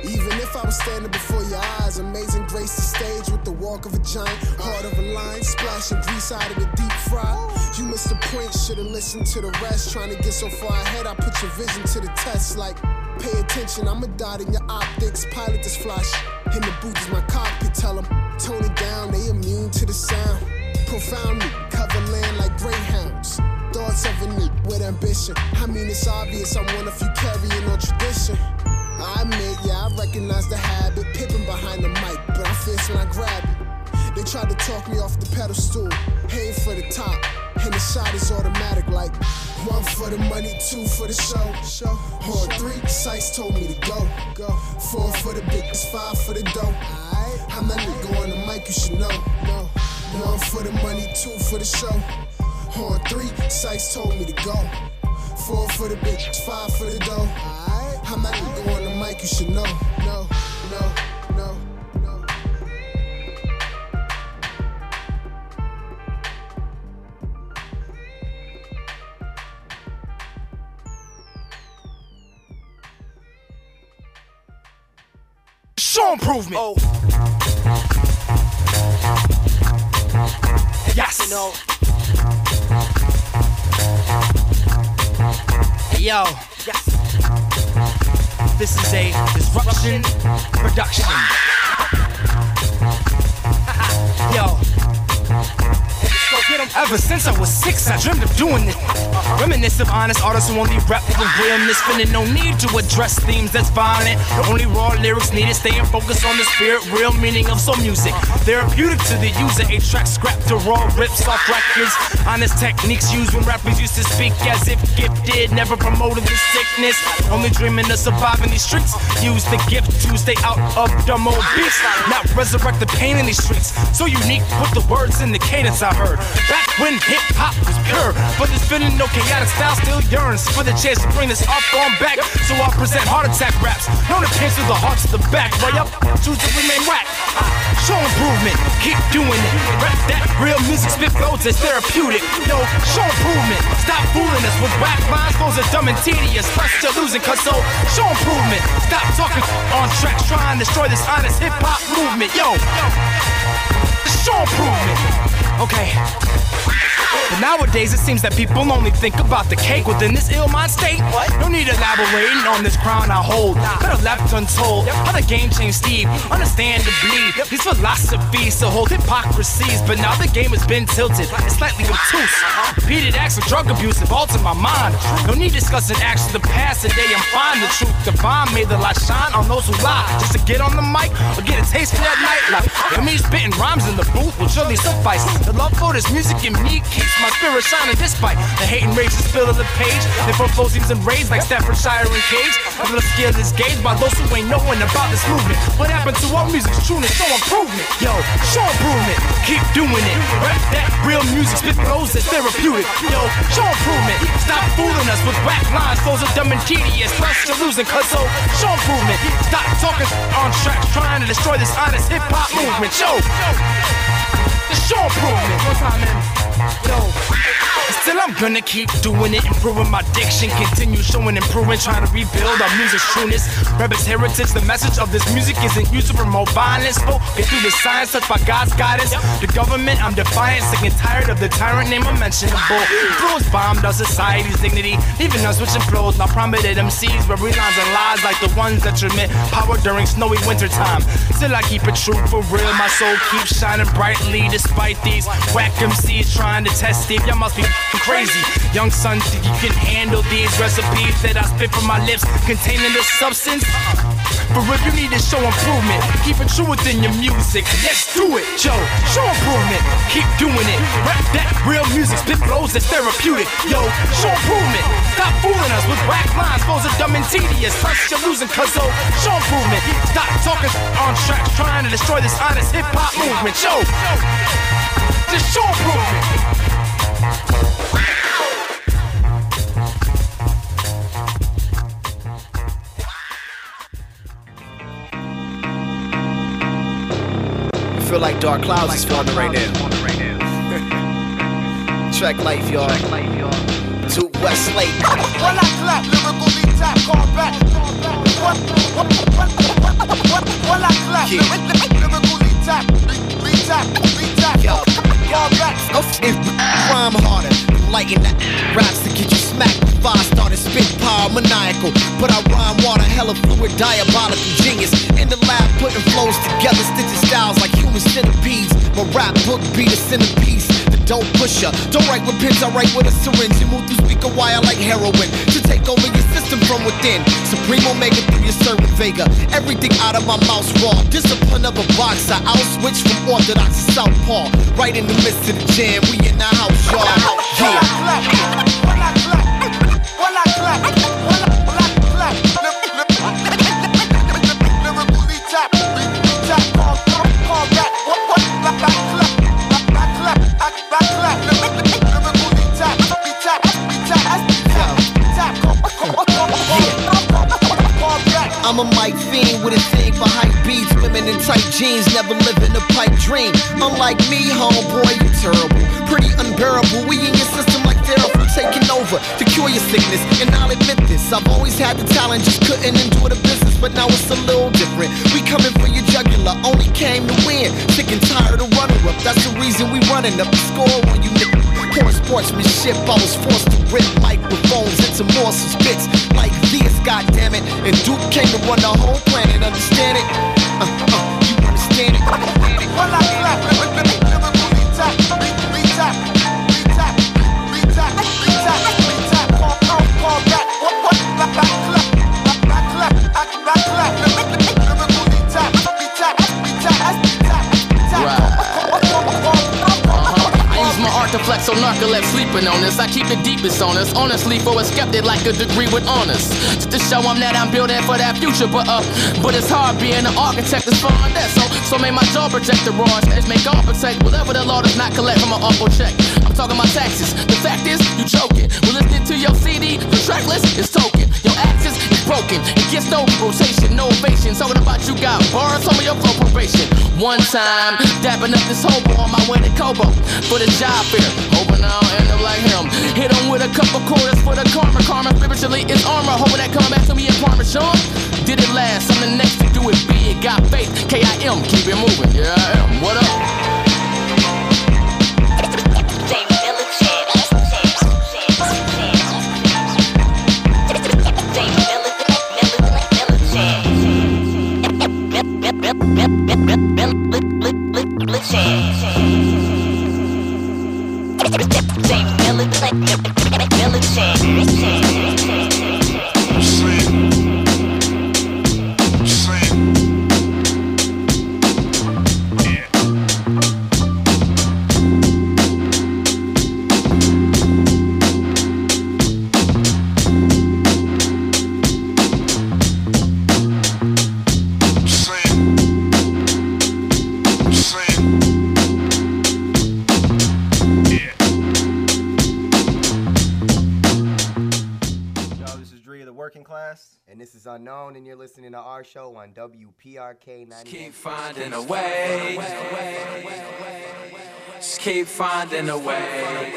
Even if I was standing before your eyes, amazing grace to stage with the walk of a giant, heart of a lion, splashing grease out of the deep fry. You missed the point, should've listened to the rest. Trying to get so far ahead, I put your vision to the test. Like, pay attention, I'm a dot in your optics. Pilot this flash, in the booth is my cockpit. Tell them, tone it down, they immune to the sound. Profoundly cover land like greyhounds. Thoughts of a nigga with ambition. I mean, it's obvious I'm one of you carrying on tradition. I admit, yeah, I recognize the habit. Pippin' behind the mic, but I'm fierce when I grab it. They tried to talk me off the pedestal, aim for the top, and the shot is automatic like one for the money, two for the show. show. Or three, Sice told me to go. go. Four for the biggest, five for the dough. I'm that nigga on the mic, you should know. No. One for the money, two for the show. Or three, Sice told me to go. Four for the bitch, five for the dough. I'm that nigga on the mic, you should know. No, no, no, no. Show improvement. Oh. Yes. know. Yo. Yes. This is a disruption production. Yo. Ever since I was six, I dreamed of doing this. Reminisce of honest artists who only rap for realness, feeling no need to address themes that's violent. The only raw lyrics needed, staying focused on the spirit, real meaning of soul music. Therapeutic to the user, a track scrapped to raw rips off records. Honest techniques used when rappers used to speak as if gifted, never promoted the sickness. Only dreaming of surviving these streets. Use the gift to stay out of dumb old beats, not resurrect the pain in these streets. So unique with the words and the cadence I heard. Back when hip hop was pure, but this feeling no chaotic style still yearns for the chance to bring this up on back. So I'll present heart attack raps, known to through the hearts to the back. Way up, choose to remain whack. Show improvement, keep doing it. Rap that real music, spit flows as therapeutic. Yo, show improvement, stop fooling us with whack lines. Those are dumb and tedious, plus you're losing. Cause so, show improvement, stop talking on tracks, trying to destroy this honest hip hop movement. Yo, show improvement. Okay. But nowadays it seems that people only think about the cake within this ill mind state. What? No need elaborating on this crown I hold. Better left untold. How the game changed Steve. Understandably, these philosophies to hold hypocrisies. But now the game has been tilted. It's slightly obtuse. Repeated acts of drug abuse have altered my mind. No need discussing acts of the past. Today I'm fine. The truth divine. May the light shine on those who lie. Just to get on the mic or get a taste for that nightlife. And me spitting rhymes in the booth will surely suffice. The love for this music in me keeps my spirit shining despite the hate and rage spill of the page. From flow seems enraged like Staffordshire and Cage. I'm the skill is gauged by those who ain't knowing about this movement. What happened to our music's trueness? Show improvement. Yo, show improvement. Keep doing it. Rap that real music, spit flows that's therapeutic. Yo, show improvement. Stop fooling us with whack lines. Those are dumb and tedious. Plus you're losing, cause so show improvement. Stop talking on tracks, trying to destroy this honest hip hop movement. Yo. Show improvement. One time, man. Yo. Still, I'm gonna keep doing it, improving my diction, continue showing improvement, trying to rebuild our music's trueness. Rebels heritage, the message of this music isn't used to promote violence. Get through the science, touched by God's guidance. The government, I'm defiant, sick and tired of the tyrant name unmentionable. Influence bombed our society's dignity, leaving us switching flows. Now prominent MCs, bury lines and lies like the ones that transmit power during snowy wintertime. Still, I keep it true for real. My soul keeps shining brightly despite these whack MCs trying to test it. Y'all must be crazy. Young son, think you can handle these recipes that I spit from my lips containing the substance? For if you need to show improvement, keep it true within your music. Let's do it, Joe. Show improvement. Keep doing it. Rap that real music. Spit flows that's therapeutic. Yo, show improvement. Stop fooling us with whack lines. Flows are dumb and tedious. Plus, you're losing cuz so oh, show improvement. Stop talking on tracks, trying to destroy this honest hip hop movement. Show. Just show improvement. I feel like dark clouds is forming right now. Trek Life, y'all. life y'all Duke Westlake. When I clap, lyrically tap, call back. When I clap, tap, re-tap, re-tap, call back. If rhyme harder, lighten the raps to get you smacked. I started spit power, maniacal. But I rhyme water, hella fluid, diabolical genius. In the lab, putting flows together, stitching styles like human centipedes. My rap book be the centerpiece. The push pusher. Don't write with pens, I write with a syringe. And move through speaker wire like heroin. To take over your system from within. Supreme Omega through your servant Vega. Everything out of my mouth raw. Discipline of a boxer. I'll switch from orthodox to southpaw. Right in the midst of the jam. We in the house, y'all. Yeah. A mic fiend with a thing for hype beats. Women in tight jeans, never living a pipe dream. Unlike me, homeboy, you terrible. Pretty unbearable. We in your system like therapy taking over to cure your sickness. And I'll admit this, I've always had the talent, just couldn't endure the business. But now it's a little different. We coming for your jugular, only came to win. Sick and tired of runner up. That's the reason we running up the score on you. Poor sportsmanship, I was forced to rip microphones into morsels bits like this, goddammit. And Duke came to run the whole planet, understand it? Uh, uh, you understand it? When I re-tap, To so narcolepsy sleeping on us. I keep the deepest on us. Honestly, for a skeptic like a degree with honors. Just to show I'm that I'm building for that future. But uh, but it's hard being an architect far on that. So so may my jaw protect the raw edge, make all protect whatever the law does not collect from an awful check. I'm talking about taxes. The fact is, you joking. We're listening to your CD, the track list is token. Your axis is broken. It gets no rotation, no ovation. Talking about you got bars, some of your probation. One time, dapping up this hobo on my way to Kobo for the job. Hoping I'll end up like him. Hit him with a couple quarters for the karma. Karma spiritually is armor. Hoping that come back to me in Parmesan. Did it last, I'm the next to do it big. Got faith, K-I-M, keep it moving. Yeah, I am. What up? Yo, Unknown, and you're listening to our show on WPRK 90. Keep finding a way. Just keep finding a way.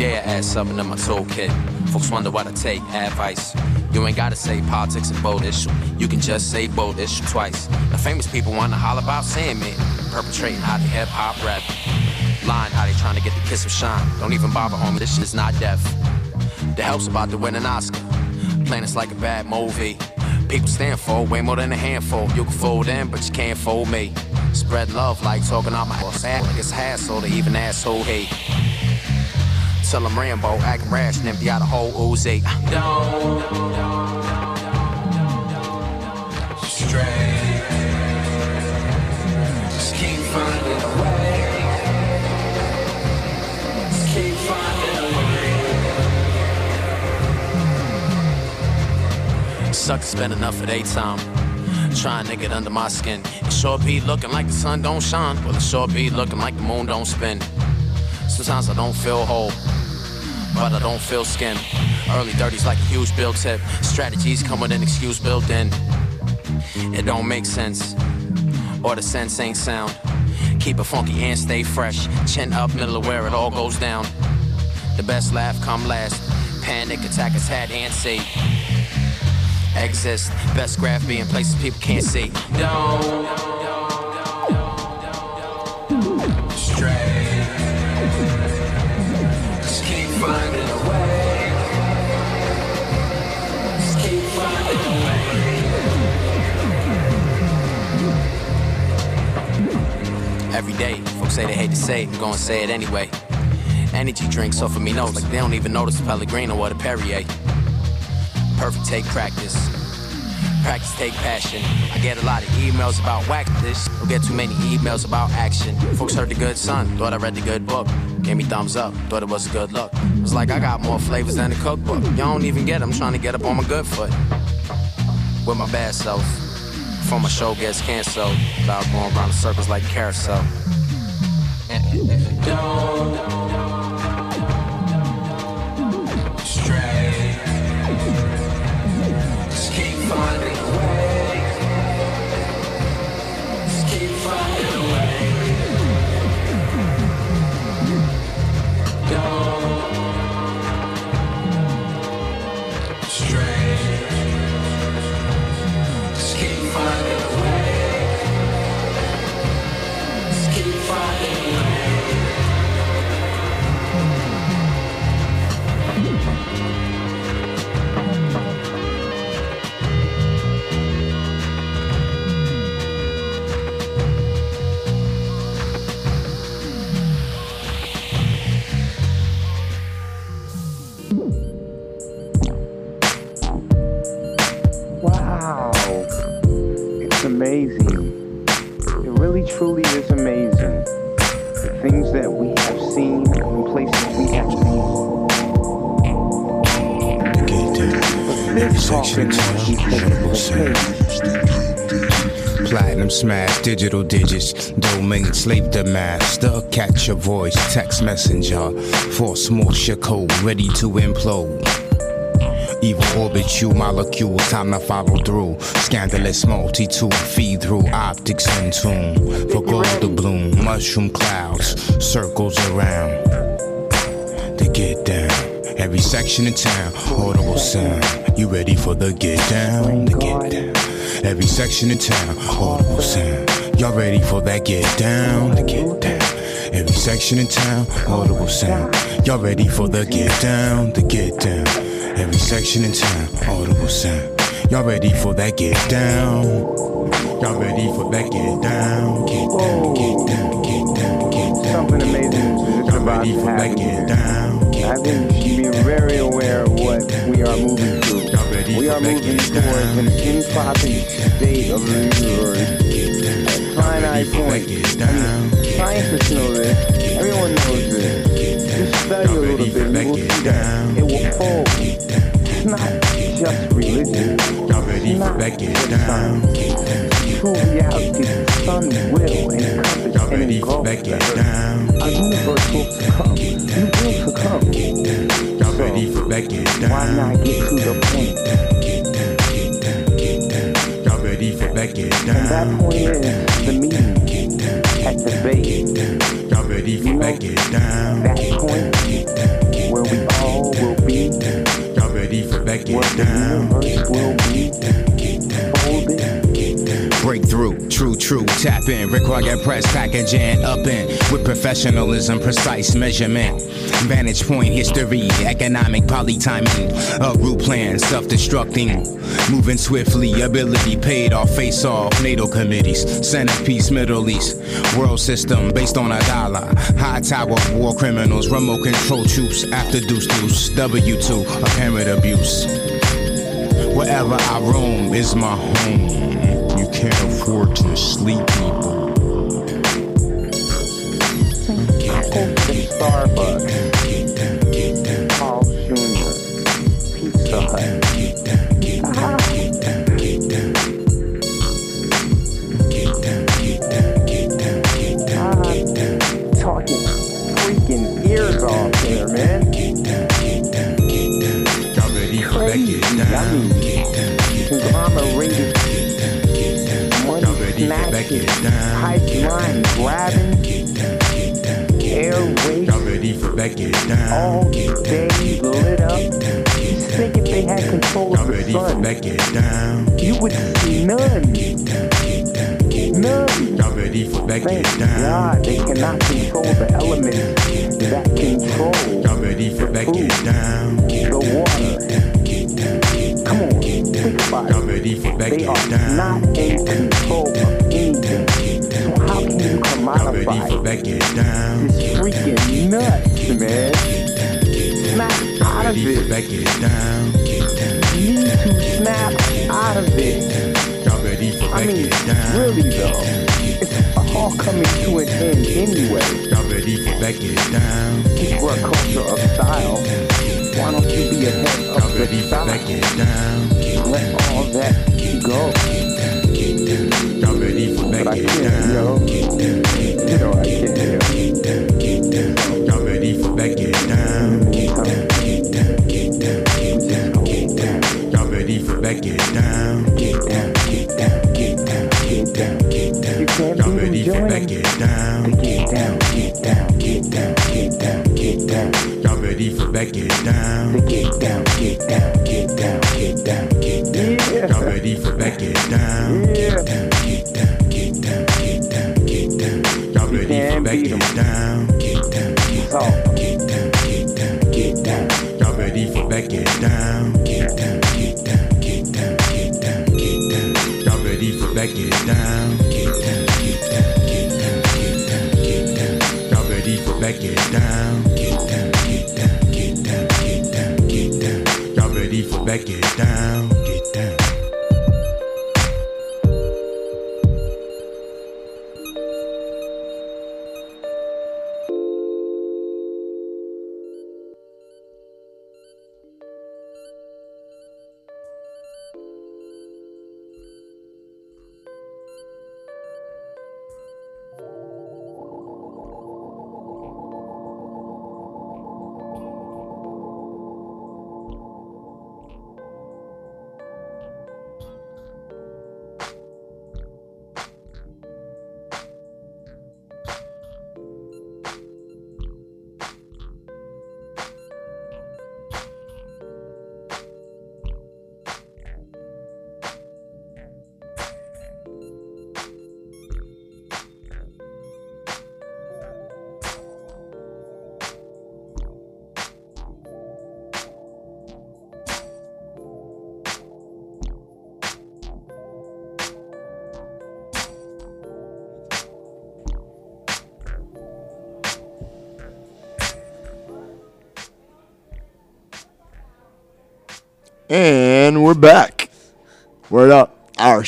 Day I add something in my toolkit. Folks wonder what I take, advice. You ain't gotta say politics and bold issue. You can just say bold issue twice. The famous people wanna holler about me. Perpetrating how they hip hop rap. Lying how they trying to get the kiss of shine. Don't even bother home, this shit is not death. The help's about to win an Oscar. Planets like a bad movie. People stand for way more than a handful. You can fold in, but you can't fold me. Spread love like talking out my ass. Like it's hassle to even asshole hate. Tell them Rambo, act rash, and empty out a whole Uzi. Stray. Just keep finding a way. Just keep finding a way. Suckers spend enough of their time trying to get under my skin. It sure be looking like the sun don't shine. Well, it sure be looking like the moon don't spin. Sometimes I don't feel whole, but I don't feel skin. Early 30s like a huge bill tip. Strategies come with an excuse built in. It don't make sense, or the sense ain't sound. Keep it funky and stay fresh. Chin up, middle of where it all goes down. The best laugh come last. Panic attack is had and see. Exist, best graph be in places people can't see. Don't. Every day, folks say they hate to say it, I'm gonna say it anyway. Energy drinks offer me notes, like they don't even notice the Pellegrino or the Perrier. Perfect take practice. Practice take passion. I get a lot of emails about whack this. Don't get too many emails about action. Folks heard the good son, thought I read the good book. Gave me thumbs up, thought it was a good look. Was like I got more flavors than a cookbook. Y'all don't even get I'm trying to get up on my good foot. With my bad self. Before my show gets canceled. About going around in circles like carousel. Don't stray. Just keep finding amazing. It really truly is amazing. The things that we have seen and places we have been. Talking Platinum smash, digital digits, domain slave the master. Catch your voice, text messenger. Force your code, ready to implode. Evil orbit you, molecule, time to follow through. Scandalous multi-tool, feed through optics in tune. For gold to bloom, mushroom clouds, circles around. To get down, every section in town, audible sound. You ready for the get down? The get down. Every section in town, audible sound. Y'all ready for that get down? The get down. Every section in town, audible sound. Y'all ready for the get down? The get down. Every section in town, audible sound. Y'all ready for that get down? Y'all ready for that get down? Get down, get down, get down, get down. Something amazing is Y'all about ready to for that happen. get down? I think you should be very aware of what we are moving to. We are moving towards an impossible state of the universe. Finite point. I mean, scientists know this. Everyone knows this. Just study a little bit we'll see that it will fall. It's not just religion. Ready for that down? True reality, sun will encompass and engulf the earth. Our universe will succumb. You will succumb. Y'all ready for back it down? Why not get to the point? Y'all ready for back it And that point is the meeting at the base. Ready for back it down? That point where we all will be, Y'all ready for it the down? universe will be folded. Breakthrough, true, true, tap in. Require press packaging up in with professionalism, precise measurement. Vantage point, history, economic polytiming. A route plan, self destructing. Moving swiftly, ability paid off, face off. NATO committees, centerpiece, Middle East. World system based on a dollar. High tower, war criminals, remote control troops. After deuce deuce, W2, apparent abuse. Wherever I roam is my home. Can't afford to sleep, people. I go to Starbucks, Carl ready for back snatching, it down? pipeline grabbing, airways Y'all ready for back it down? all day lit up. Think if they had control of the sun, back it down? you would see none. None. Y'all ready for back Thank it down? God they cannot control the elements that control Y'all ready for back it down? the water. Come on, think about Y'all it. ready for back They are down? not in control of anything. So how can you Y'all ready for commodify back it down? this freaking nuts, man? Snap out of it. back it down? Need to snap out of it. Y'all ready for I back mean, it down? really though, it's all coming to an end anyway. Y'all ready for back it down? We're a culture of style, why don't you be ahead Y'all of ready the for style? back it down? Let all that go. Y'all ready for back I it can't, down? You know I can't, yo. Y'all ready for back it In down? the meantime, we just go get down, Y'all ready for back it down? get down, get down, get down, get down, get down. You can't Y'all beat ready them, for join back them. it down? To get down, get down, back it down? Get down, get down, get down, get down, get down. Yeah. Y'all ready for back it down? Yeah. Get down, get down, get down, get down, get down. Y'all ready for back beat 'em. it down? So, get down. Get down. Y'all ready for back it down? Get down, get down, get down, get down, get down. Y'all ready for back it down? Y'all ready for back it down? Y'all ready for back it down? Get down. And we're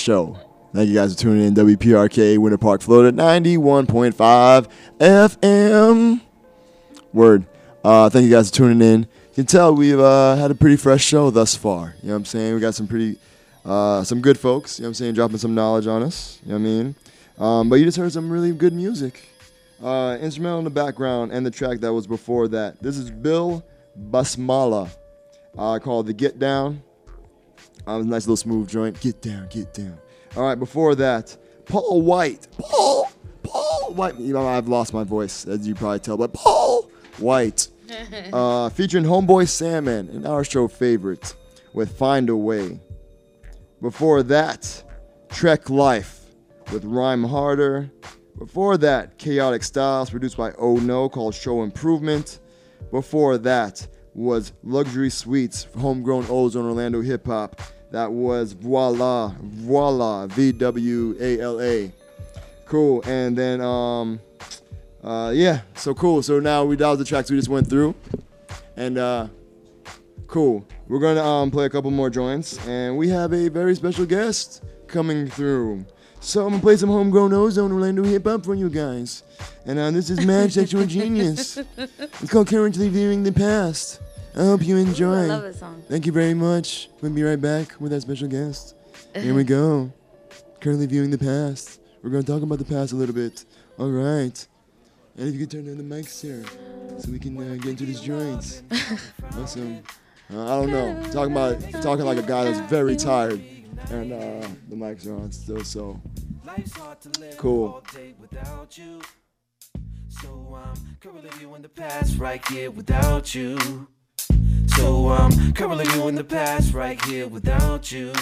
show. Thank you guys for tuning in. WPRK Winter Park, Florida, 91.5 FM. Word. Uh, thank you guys for tuning in. You can tell we've uh, had a pretty fresh show thus far. You know what I'm saying? We got some pretty Uh, some good folks, you know what I'm saying, dropping some knowledge on us, you know what I mean? Um, but you just heard some really good music. Uh, instrumental in the background and the track that was before that. This is Bil Basmala uh, called The Get Down. Uh, nice little smooth joint. Get down, get down. All right, before that, Paul White. Paul, Paul White. You know, I've lost my voice, as you probably tell, but Paul White. uh, featuring Homeboy Sandman, an our show favorite, with Find a Way. Before that, Trek Life with Rhyme Harder. Before that, Chaotik Stylz, produced by Oh No, called Show Improvement. Before that was Luxury Suites, homegrown Ozone Orlando hip hop. That was Vwala, Vwala, V W A L A. Cool. And then, um, uh, yeah, so cool. So now we was the tracks we just went through, and uh, cool. We're gonna um, play a couple more joints, and we have a very special guest coming through. So I'm gonna play some homegrown ozone Orlando hip hop for you guys, and uh, this is Mad Sexual Genius. It's called Currently Viewing the Past. I hope you enjoy. I love this song. Thank you very much. We'll be right back with our special guest. Here we go. Currently viewing the past. We're gonna talk about the past a little bit. All right. And if you could turn down the mics here, so we can uh, get into these joints. awesome. Uh, I don't know. Talking about talking like a guy that's very tired, and uh, the mics are on still. So cool. So I'm currently viewing the past right here without you. So I'm currently viewing the past right here without you.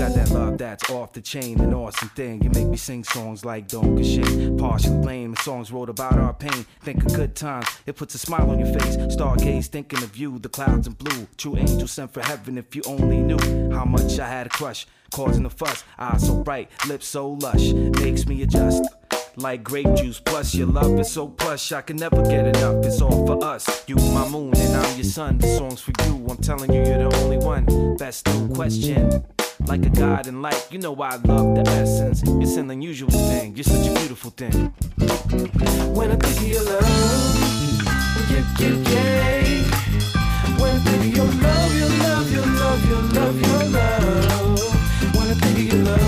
Got that love that's off the chain, an awesome thing. You make me sing songs like Don't Shit. Partially blame the songs wrote about our pain. Think of good times, it puts a smile on your face. Stargaze thinking of you, the clouds in blue. True angel sent for heaven if you only knew how much I had a crush. Causing a fuss, eyes so bright, lips so lush, makes me adjust like grape juice. Plus, your love is so plush, I can never get enough. It's all for us. You, my moon, and I'm your sun. The song's for you. I'm telling you, you're the only one. That's no question. Like a god in light, you know I love the essence. It's an unusual thing. You're such a beautiful thing. When I think of your love, yeah, yeah, yeah. When I think of your love, your love, your love, your love, your love. When I think of your love,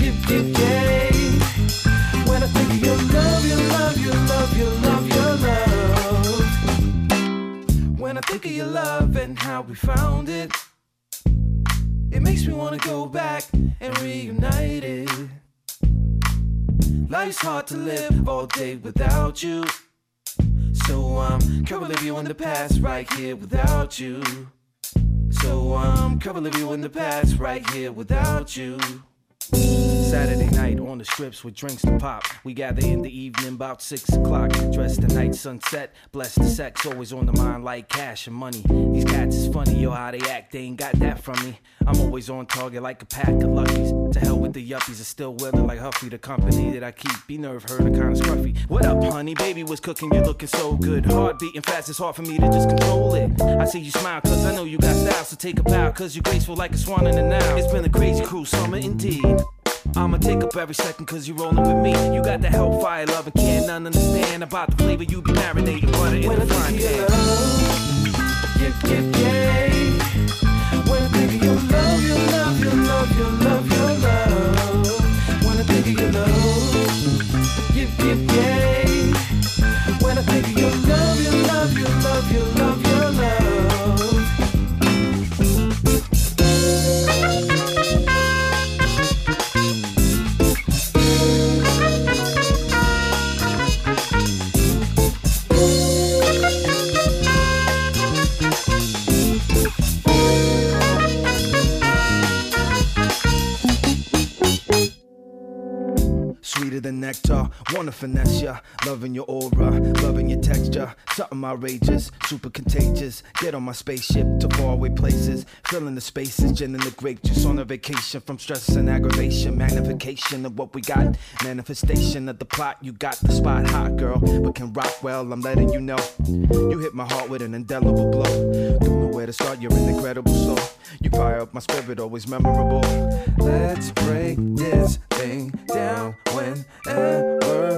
yeah, yeah, yeah. When I think of your love, your love, your love, your love, your love. When I think of your love and how we found it, it makes me wanna go back and reunite it. Life's hard to live all day without you. So I'm covering you in the past right here without you. So I'm covering you in the past right here without you. Saturday night on the strips with drinks to pop. We gather in the evening about six o'clock. Dress the night sunset. Bless the sex, always on the mind like cash and money. These cats is funny, yo, how they act. They ain't got that from me. I'm always on target like a pack of luckies. To hell with the yuppies, are still willing like Huffy, the company that I keep. Be nerve her, the kind of scruffy. What up, honey? Baby was cooking, you're looking so good. Heart beating fast, it's hard for me to just control it. I see you smile, cause I know you got style, so take a bow, cause you're graceful like a swan in the now. It's been a crazy cruise summer indeed. I'ma take up every second cause you rolling with me. You got the hellfire love and can't none understand about the flavor you be marinating butter in the frying pan. Yeah, yeah, yeah. When I think of your love, your love, your love, your love, your love. When I think of your love, yeah, yeah, yeah. When I think of your love, your love, your love, your love. Than nectar, wanna finesse ya. Loving your aura, loving your texture. Something outrageous, super contagious. Get on my spaceship to faraway places. Filling the spaces, gin the grape juice on a vacation from stress and aggravation. Magnification of what we got. Manifestation of the plot. You got the spot hot, girl, but can rock well. I'm letting you know. You hit my heart with an indelible blow. Where to start, you're an incredible soul. You fire up my spirit, always memorable. Let's break this thing down whenever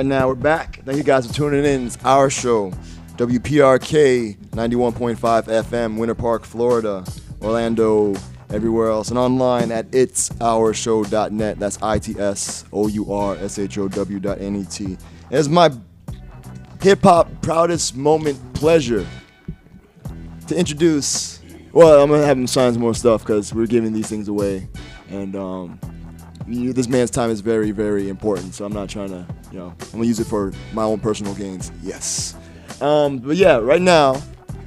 right, now we're back. Thank you guys for tuning in. It's our show, WPRK 91.5 FM, Winter Park, Florida, Orlando, everywhere else, and online at itsourshow.net. That's I T S O U R S H O W dot N E T. It's my hip hop proudest moment pleasure to introduce. Well, I'm gonna have him sign some more stuff because we're giving these things away, and um, you, this man's time is very, very important. So I'm not trying to, you know, I'm gonna use it for my own personal gains. Yes. Um, but yeah, right now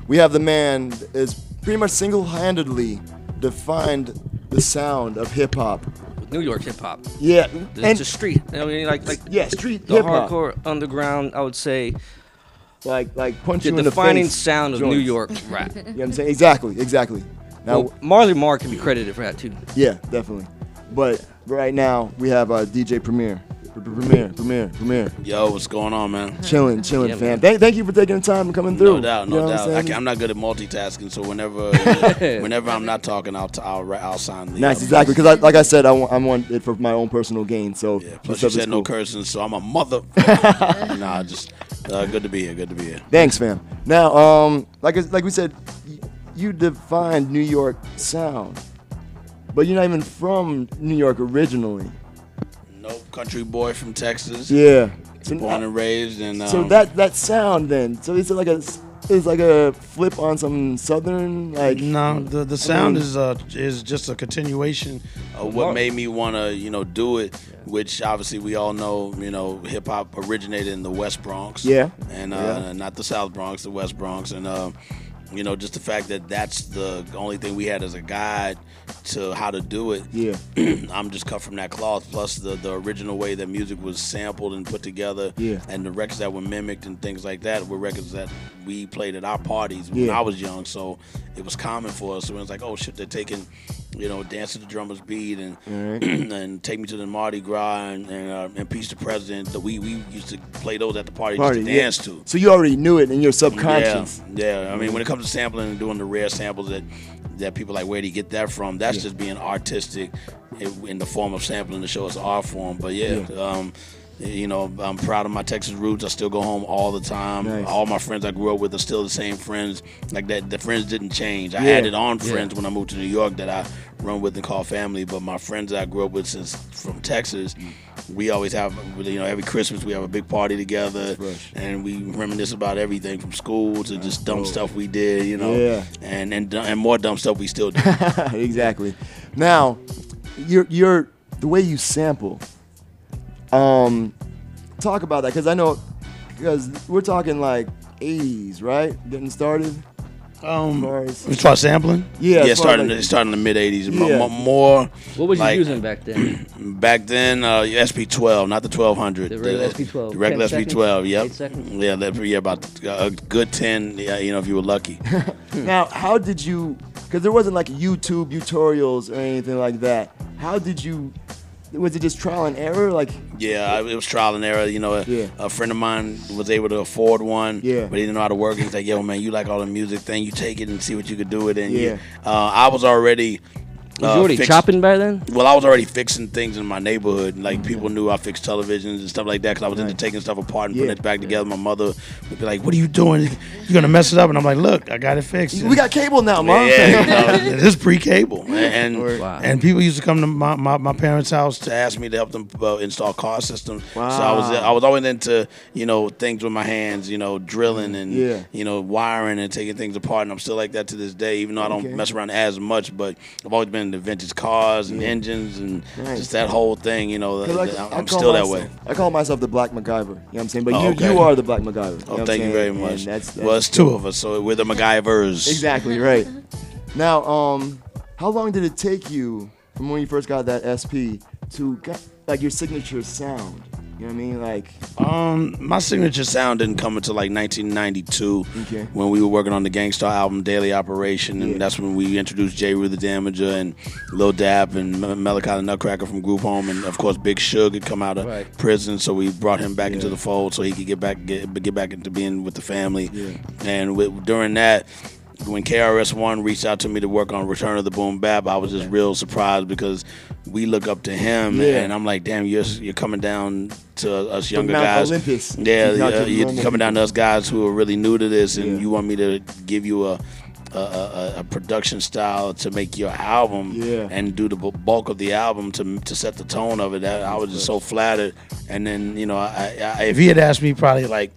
we have the man is pretty much single-handedly defined the sound of hip hop. New York hip hop. Yeah, the, and- the street. I mean, like like yeah, street the hip-hop. hardcore underground. I would say, like like punch the you in the defining face sound of New. York rap. You know what I'm saying? Exactly, exactly. Now, Well, Marley Marl can be credited for that too. yeah, definitely. But right now we have uh, DJ Premier. Premier, Premier, Premier. Yo, what's going on, man? Chilling, chilling, Yeah, fam. Thank, thank you for taking the time and coming through. No doubt, You no know doubt. I'm can, I'm not good at multitasking, so whenever whenever I'm not talking, I'll t- I'll, I'll sign the. Nice, uh, exactly. Because I, like I said, I want, I want it for my own personal gain. So yeah, Plus, this you stuff is said no cursing, so I'm a mother. nah, just uh, good to be here. Good to be here. Thanks, fam. Now, um, like like we said, you defined New York sound, but you're not even from New York originally. Nope, country boy from Texas. Yeah. So born and raised, and um, so that that sound then, so it's like a it's like a flip on some southern like. No, The the I sound mean- is uh is just a continuation of what made me want to, you know, do it, which obviously we all know, you know, hip hop originated in the West Bronx. Yeah. And uh, Yeah. not the South Bronx, the West Bronx, and uh, you know, just the fact that that's the only thing we had as a guide to how to do it. Yeah. I'm just cut from that cloth. Plus the the original way that music was sampled and put together. Yeah. And the records that were mimicked and things like that were records that we played at our parties when Yeah. I was young. So it was common for us. So it was like, oh shit, they're taking, you know, dance to the drummer's beat and and take me to the Mardi Gras and and, uh, and Peace the President. That we we used to play those at the party, Party, to yeah. dance to. So you already knew it in your subconscious. Yeah, yeah. I mean, when it comes to sampling and doing the rare samples that that people like, where do you get that from? That's just being artistic in, in the form of sampling to show us art form. But yeah, um, you know, I'm proud of my Texas roots. I still go home all the time. Nice. All my friends I grew up with are still the same friends. Like that, the friends didn't change. I Yeah. added on Yeah. friends when I moved to New York that I run with and call family. But my friends that I grew up with since from Texas, we always have, you know, every Christmas we have a big party together, and we reminisce about everything from school to just dumb stuff we did, you know, Yeah. and and and more dumb stuff we still do. exactly. Now, you're you're the way you sample. Um, talk about that because I know because we're talking like 80s, right? Getting started. Um, as, as far as sampling? Yeah, yeah, as far starting as, it in the mid '80s. Mo- Yeah. mo- More. What was you like- using back then? Back then, uh, SP12, not the 1200. The regular SP12. The regular SP12. Yep. Eight? Yeah, that, yeah, about a good 10. Yeah, you know, if you were lucky. Now, how did you? Because there wasn't like YouTube tutorials or anything like that. How did you? Was it just trial and error? Like, Yeah, it was trial and error. You know, a, a friend of mine was able to afford one, Yeah. but he didn't know how to work it. He's like, "Yo, man, you like all the music thing? You take it and see what you could do with it." And Yeah. you- uh, I was already. Was you already fix- chopping by then? Well, I was already fixing things in my neighborhood. Like people knew I fixed televisions and stuff like that because I was into taking stuff apart and putting it back together. My mother would be like, "What are you doing? You're gonna mess it up, and I'm like, look, I got it fixed. we got cable now, mom. Yeah, you know, it is pre-cable, and, and Word. and people used to come to my, my, my parents' house to ask me to help them uh, install car systems. So I was I was always into you know things with my hands, you know, drilling and Yeah. you know wiring and taking things apart. And I'm still like that to this day, even though I don't Okay. mess around as much. But I've always been into vintage cars and engines and Nice. just that whole thing. You know, 'Cause I- I'm call still that myself- way. I call myself the Black MacGyver. You know what I'm saying? But Oh, you, okay. you are the Black MacGyver. You know Oh, I'm thank you saying? very And much. that's- well, that's it's two of us, so we're the MacGyvers. Exactly right. Now, um, how long did it take you from when you first got that SP to get like your signature sound? You know what I mean? Like, Um, my signature sound didn't come until like 1992 Okay. when we were working on the Gang Starr album Daily Operation, and that's when we introduced Jeru the Damaja and Lil Dap and Melachi the Nutcracker from Group Home, and of course Big Shug had come out of prison, so we brought him back into the fold so he could get back get, get back into being with the family. And with, during that. When KRS One reached out to me to work on Return of the Boom Bap, I was just real surprised because we look up to him, Yeah. and I'm like, "Damn, you're you're coming down to us younger Mount guys. Olympus. Yeah, He's not yeah, to the you're coming down to us guys who are really new to this, and you want me to give you a a, a, a production style to make your album Yeah. and do the bulk of the album to to set the tone of it. That I was just so flattered. And then you know, I, I, if he had asked me probably like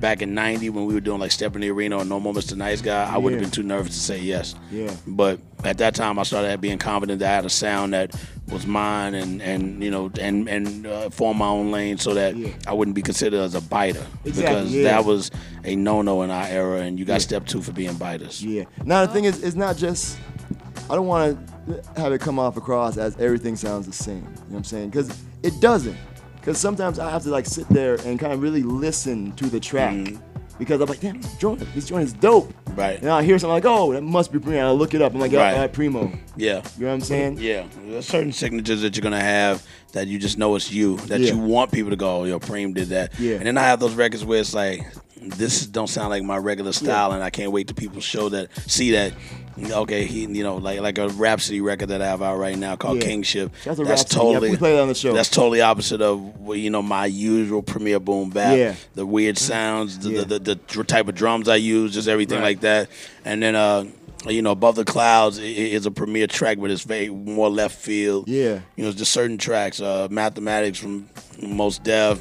back in '90 when we were doing like Step in the Arena or No More Mr. Nice Guy, I would have Yeah. been too nervous to say yes. Yeah. But at that time, I started being confident that I had a sound that was mine, and and you know, and and uh, form my own lane so that I wouldn't be considered as a biter Exactly, because yeah. that was a no-no in our era, and you got Yeah. step two for being biters. Yeah. Now the thing is, it's not just. I don't want to have it come off across as everything sounds the same. You know what I'm saying? Because it doesn't. Because sometimes I have to like sit there and kind of really listen to the track. Because I'm like, damn, this joint, this joint is dope. Mm-hmm. Right. And I hear something like, oh, that must be Primo. I look it up. I'm like, yeah, right. Primo. Yeah. You know what I'm saying? Yeah. There's certain signatures that you're gonna have that you just know it's you. That Yeah. you want people to go, yo, Preem did that. Yeah. And then I have those records where it's like, this don't sound like my regular style, and I can't wait to people show that, see that. Okay, he, you know, like like a Rapsody record that I have out right now called Yeah. Kingship. Out That's Rapsody. Yeah, totally we played on the show. That's totally opposite of you know my usual Premier Boom Bap. Yeah. The weird sounds, the, Yeah. the, the, the type of drums I use, just everything Right. like that. And then uh, you know, above the clouds is a premier track, but it's very more left field. Yeah. You know, just certain tracks, uh, mathematics from Mos Def,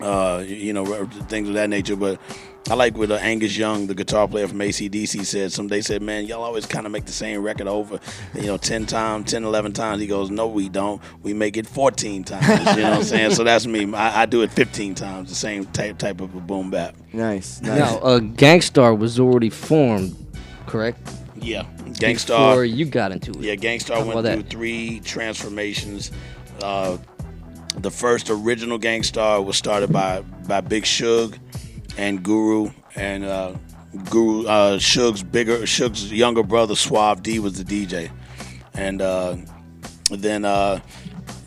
uh, you know, things of that nature. But I like what uh, Angus Young, the guitar player from ACDC, said. Some they said, man, y'all always kind of make the same record over, you know, 10 times, 10, 11 times. He goes, no, we don't. We make it 14 times. You know what I'm saying? So that's me. I, I do it 15 times, the same type, type of a boom bap. Nice. Now, uh, Gang Starr was already formed, correct? Yeah. Gang Starr. Before you got into it. Yeah, Gang Starr went through that. three transformations. Uh, the first original Gang Starr was started by by Big Shug and Guru, and uh, Guru uh, Shug's bigger Shug's younger brother Suave D was the DJ, and uh, then uh,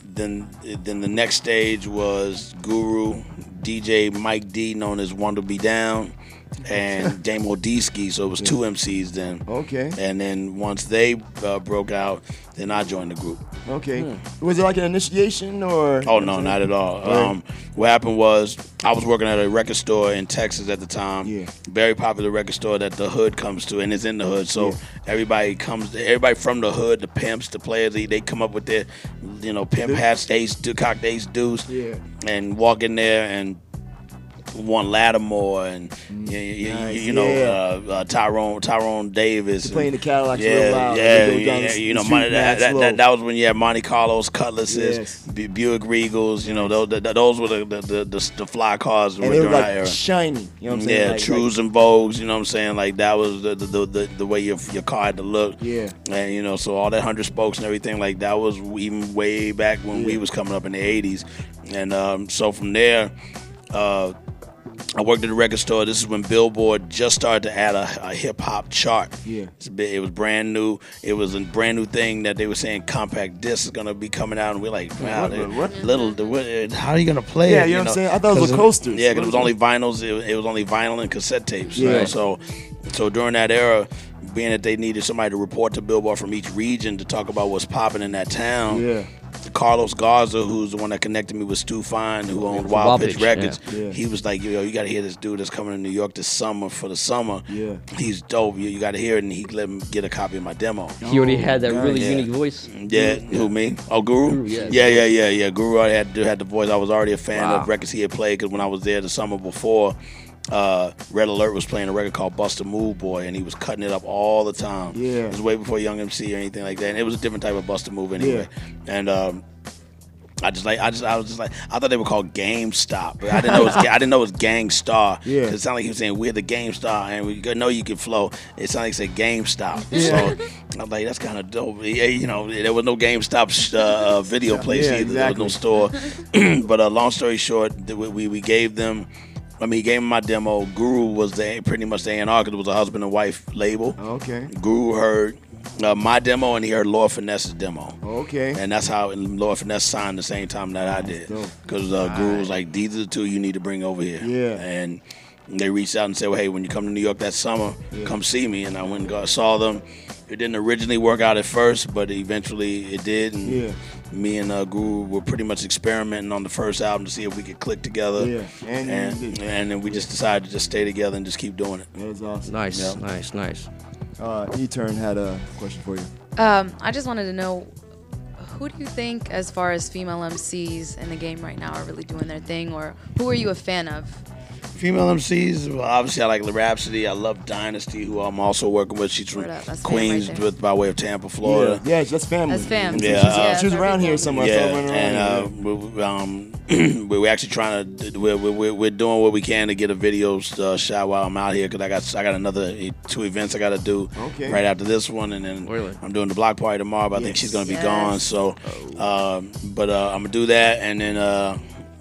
then then the next stage was Guru, DJ Mike D, known as Wonder Be Down, and Damo Deski. So it was two MCs then. Okay. And then once they uh, broke out, then I joined the group. Okay. Was it like an initiation or? Oh no, not at all. Right. Um, what happened was I was working at a record store in Texas at the time. Yeah. Very popular record store that the hood comes to, and it's in the hood. So Yeah. everybody comes, everybody from the hood, the pimps, the players, they, they come up with their, you know, pimp hats, ace, do cocked ace deuce, Yeah. and walk in there and one Lattimore and you, you, Mm. Nice, you know yeah. uh, uh, Tyrone Tyrone Davis They're playing the Cadillacs yeah real loud. yeah down yeah you know that, that, that, that was when you had Monte Carlos Cutlasses Yes. Bu- Buick Regals you know those, th- those were the the, the, the, the fly cars And during like era shiny. You know what I'm saying? yeah, Like- Trues and Vogues, you know what I'm saying? Like that was the the, the, the way your your car had to look. Yeah. And you know, so all that hundred spokes and everything like that was even way back when we was coming up in the eighties. And um, so from there, uh, I worked at a record store. This is when Billboard just started to add a, a hip hop chart. Yeah. It's a bit- It was brand new. It was a brand new thing that they were saying compact disc is gonna be coming out, and we're like, wow, What- they- what? little. the- what- How are you gonna play Yeah, it? you know what I'm saying? I thought it was 'Cause coasters. Yeah, 'cause What it was only vinyls. It, it was only vinyl and cassette tapes. you Yeah. know, So, so during that era, being that they needed somebody to report to Billboard from each region to talk about what's popping in that town. Yeah. Carlos Garza, who's the one that connected me with Stu Fine, who owned Wild, Wild Pitch Pitch, Records. yeah. Yeah. He was like, yo, you got to hear this dude that's coming to New York this summer for the summer. Yeah. He's dope. You, you got to hear it, and he let me get a copy of my demo. He already had that oh, really Yeah. unique voice. Yeah, who me? Oh, Guru. Guru, yeah. yeah, yeah, yeah, yeah. Guru already had had the voice. I was already a fan Wow. of records he had played because when I was there the summer before, uh, Red Alert was playing a record called Buster Move Boy, and he was cutting it up all the time. Yeah. it was way before Young MC or anything like that, and it was a different type of Buster Move anyway. And um, I just like I just I was just like I thought they were called GameStop, but I didn't know it was, I didn't know it was Gang Starr. Yeah. it sounded like he was saying we're the GameStar, and we know you can flow. It sounded like it said GameStop. Yeah. So I'm like, that's kind of dope. Yeah, you know, there was no GameStop uh, uh, video place Yeah, either. There was no store. but uh, long story short, we we gave them. I mean, he gave me my demo. Guru was the pretty much the A&R because it was a husband and wife label. Okay. Guru heard uh, my demo and he heard Lord Finesse's demo. Okay. And that's how Lord Finesse signed the same time that I did. Because uh, Guru was like, these are the two you need to bring over here. Yeah. And they reached out and said, well, hey, when you come to New York that summer, Yeah. come see me. And I went and got, saw them. It didn't originally work out at first, but eventually it did. And Yeah. Me and uh, Guru were pretty much experimenting on the first album to see if we could click together. Yeah. And And, and then we just decided to just stay together and just keep doing it. That was awesome. Nice, Yeah. nice, nice. Uh, E-Turn had a question for you. Um, I just wanted to know who do you think, as far as female MCs in the game right now, are really doing their thing, or who are you a fan of? Female MCs, well, obviously I like Rapsody. I love Dynasty, who I'm also working with. She's from up, Queens, right with by way of Tampa, Florida. Yeah, yeah, that's family. That's fam. Yeah, she's, uh, she was around here somewhere. Yeah, her and uh, we, we, um, we- we're actually trying to we're, we're, we're doing what we can to get a video uh, shot while I'm out here because I got I got another uh, two events I got to do Okay. right after this one, and then Really? I'm doing the block party tomorrow. But I think she's gonna be Yes. gone. So, um, but uh, I'm gonna do that, and then uh,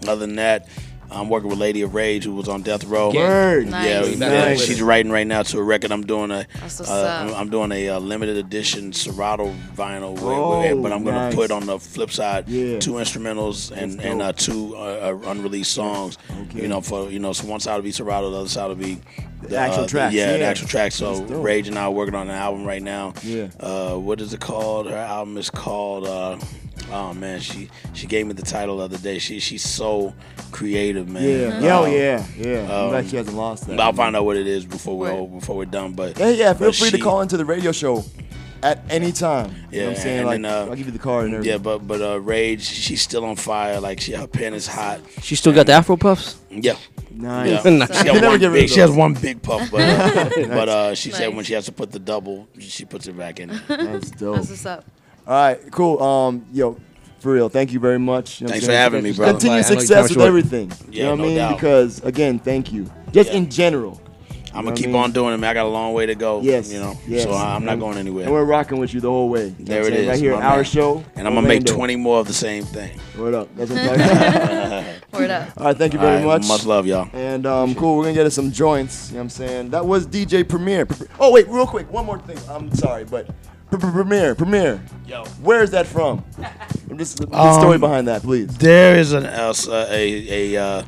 other than that. I'm working with Lady of Rage, who was on Death Row. Word. Nice. Yeah, Nice. yeah, she's writing right now to a record. I'm doing a, That's what's uh, up. I'm- I'm doing a uh, limited edition Serato vinyl, where, Oh, where- but I'm gonna nice. put on the flip side Yeah. two instrumentals and and uh, two uh, uh, unreleased songs. Okay. You know, for you know, so one side will be Serato, the other side will be The actual tracks, yeah, the actual tracks. So Rage and I are working on an album right now. Yeah. Uh, what is it called? Her album is called. Uh, oh man, she she gave me the title the other day. She she's so creative, man. Yeah. Yeah, oh, Um, yeah, yeah. I'm um, glad she hasn't lost that. but I'll find out what it is before we're Word. before we're done. But Yeah, yeah. Feel but free to call into the radio show at any time. You know Yeah, what I'm saying? and Like, then, uh, I'll give you the card and everything. Yeah, but but uh, Rage, she's still on fire. Like she, her pen is hot. She still got the Afro puffs. Yeah. Nice. Yeah. Nice. She, got one big, she has one big puff, but uh, but uh, she said when she has to put the double, she puts it back in. That's dope. That's what's up. All right, cool. Um, yo, for real, thank you very much. You know Thanks for having me, brother. Continue I know your success time's with short. everything. you Yeah, know what no mean? doubt. Because again, thank you. Just Yeah. in general. I'm gonna keep I mean? on doing it, man. I got a long way to go. Yes. you know. yes. So I'm not going anywhere. And we're rocking with you the whole way. You there what I'm it saying? is, Right here, our man. show. and I'm gonna make 20 more of the same thing. Word up. That's what I'm talking about. Word up. All right, thank you very right, much. Much love, y'all. And um, cool, we're gonna get us some joints. You know what I'm saying? That was DJ Premier. Oh wait, real quick, one more thing. I'm sorry, but Premier, Premier. Yo. Where is that from? I'm just the Um, story behind that, please. There is an else uh, a a uh,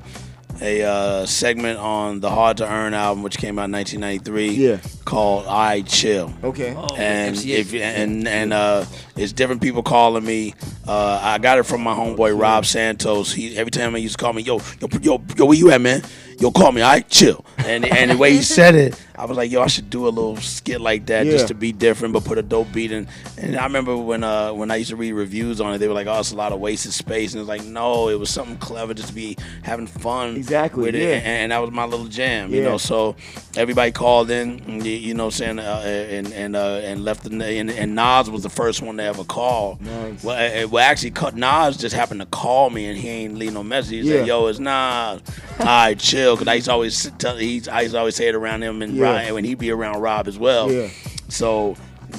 a uh, segment on the Hard to Earn album, which came out in 1993. Yeah. Called I Chill. Okay. and MCA. if and and uh, it's different people calling me. Uh, I got it from my homeboy Rob Santos. He every time he used to call me, yo, yo, yo, yo, where you at, man? Yo, call me. I chill. And and the way he said it, I was like, yo, I should do a little skit like that Yeah. just to be different, but put a dope beat in. And I remember when uh when I used to read reviews on it, they were like, oh, it's a lot of wasted space, and it's like, no, it was something clever, just to be having fun Exactly, with it, yeah. and, and that was my little jam, you know. So everybody called in, you- know, saying, uh, and and uh, and left the and, and Nas was the first one to ever call. Nice. Well, uh, well, actually, cut Nas just happened to call me, and he ain't leave no message. He Yeah. said, "Yo, it's Nas. All right, chill." Because I used to always tell, he, I used to always say it around him and Yeah. Ryan when he'd be around Rob as well. Yeah. So.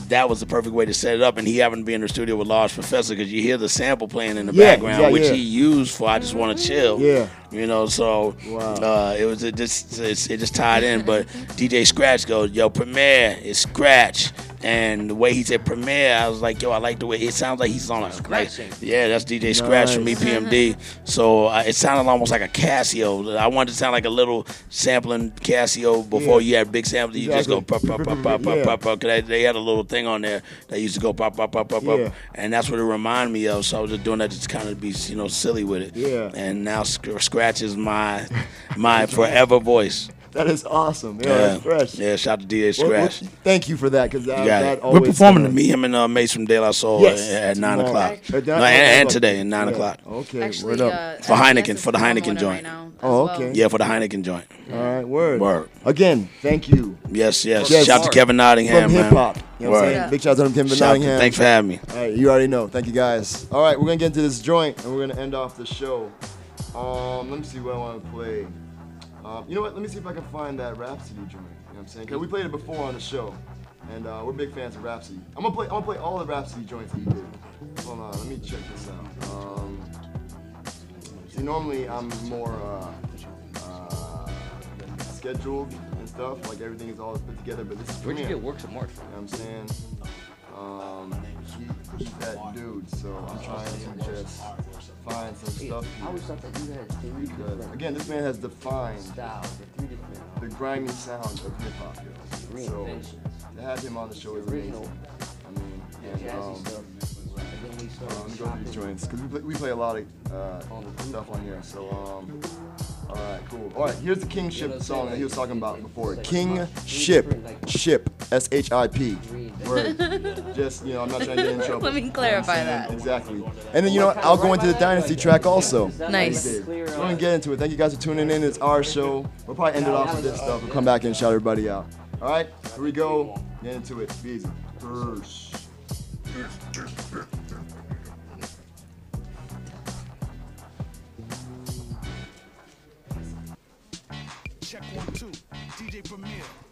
That was the perfect way to set it up, and he happened to be in the studio with Large Professor because you hear the sample playing in the Yeah, background, yeah, which yeah. he used for "I Just Want to Chill." Yeah. You know, so uh, it was it just it's, it just tied in. But DJ Scratch goes, "Yo, Premier is Scratch," and the way he said Premier, I was like, "Yo, I like the way it sounds like he's on a like, yeah, that's DJ Scratch from Nice. EPMD." So uh, it sounded almost like a Casio. I wanted to sound like a little sampling Casio before Yeah. you had big samples. You just go Exactly. pop pop pop pop pop Yeah. pop pop. 'Cause they, they had a little thing on there that used to go pop pop pop pop pop, and that's what it reminded me of. So I was just doing that just kind of be you know silly with it. Yeah. And now Scratch is my my forever voice. That is awesome. Yeah, Yeah, that's fresh. yeah. Shout out to DA Well, well, Scratch. thank you for that because that, that always We're performing uh, to me, him and uh, Mace from De La Soul Yes, at, at nine tomorrow. o'clock. At No, and, and today at nine Yeah. o'clock. Okay, Actually, word up. uh, For Heineken, for the Heineken joint. right now as Oh, well. okay. Yeah, for the Heineken joint. All right, word. Word. Again, thank you. Yes, yes. Yes. Shout out to Kevin Nottingham, From man. hip hop. You know what I'm Word. saying? Big shout out to Kevin Shout out to- Nottingham. Thanks for having me. All right, you already know. Thank you guys. All right, we're gonna get into this joint and we're gonna end off the show. Um, let me see what I want to play. Um, you know what? Let me see if I can find that Rapsody joint. You know what I'm saying? Cause we played it before on the show, and uh, we're big fans of Rapsody. I'm gonna play. I'm gonna play all the Rapsody joints that you did. Hold on, let me check this out. Um, see, normally I'm more uh, uh, scheduled and stuff. Like everything is all put together, but this is Where'd you get Works of March from? You know what I'm saying? Um, he, he's that dude, so I'm trying to just find some stuff I always here. thought that you had three different again, this man has defined styles, three different the grimy sound of hip hop. So to have him on the show is amazing. I mean, and, um, let go through these joints because we play, we play a lot of uh, stuff on here. So, um, all right, cool. All right, here's the Kingship song that he was talking about before. King Ship, ship, S H I P. Word. Just you know, I'm not trying to get in trouble. Let me clarify You know what I'm that. Exactly. And then you know what? I'll go into the Dynasty track also. Nice. We did. We're gonna get into it. Thank you guys for tuning in. It's our show. We'll probably end it off with this stuff. We'll come back and shout everybody out. All right, here we go. Get into it. Be easy. First. Check one, two. DJ Premier.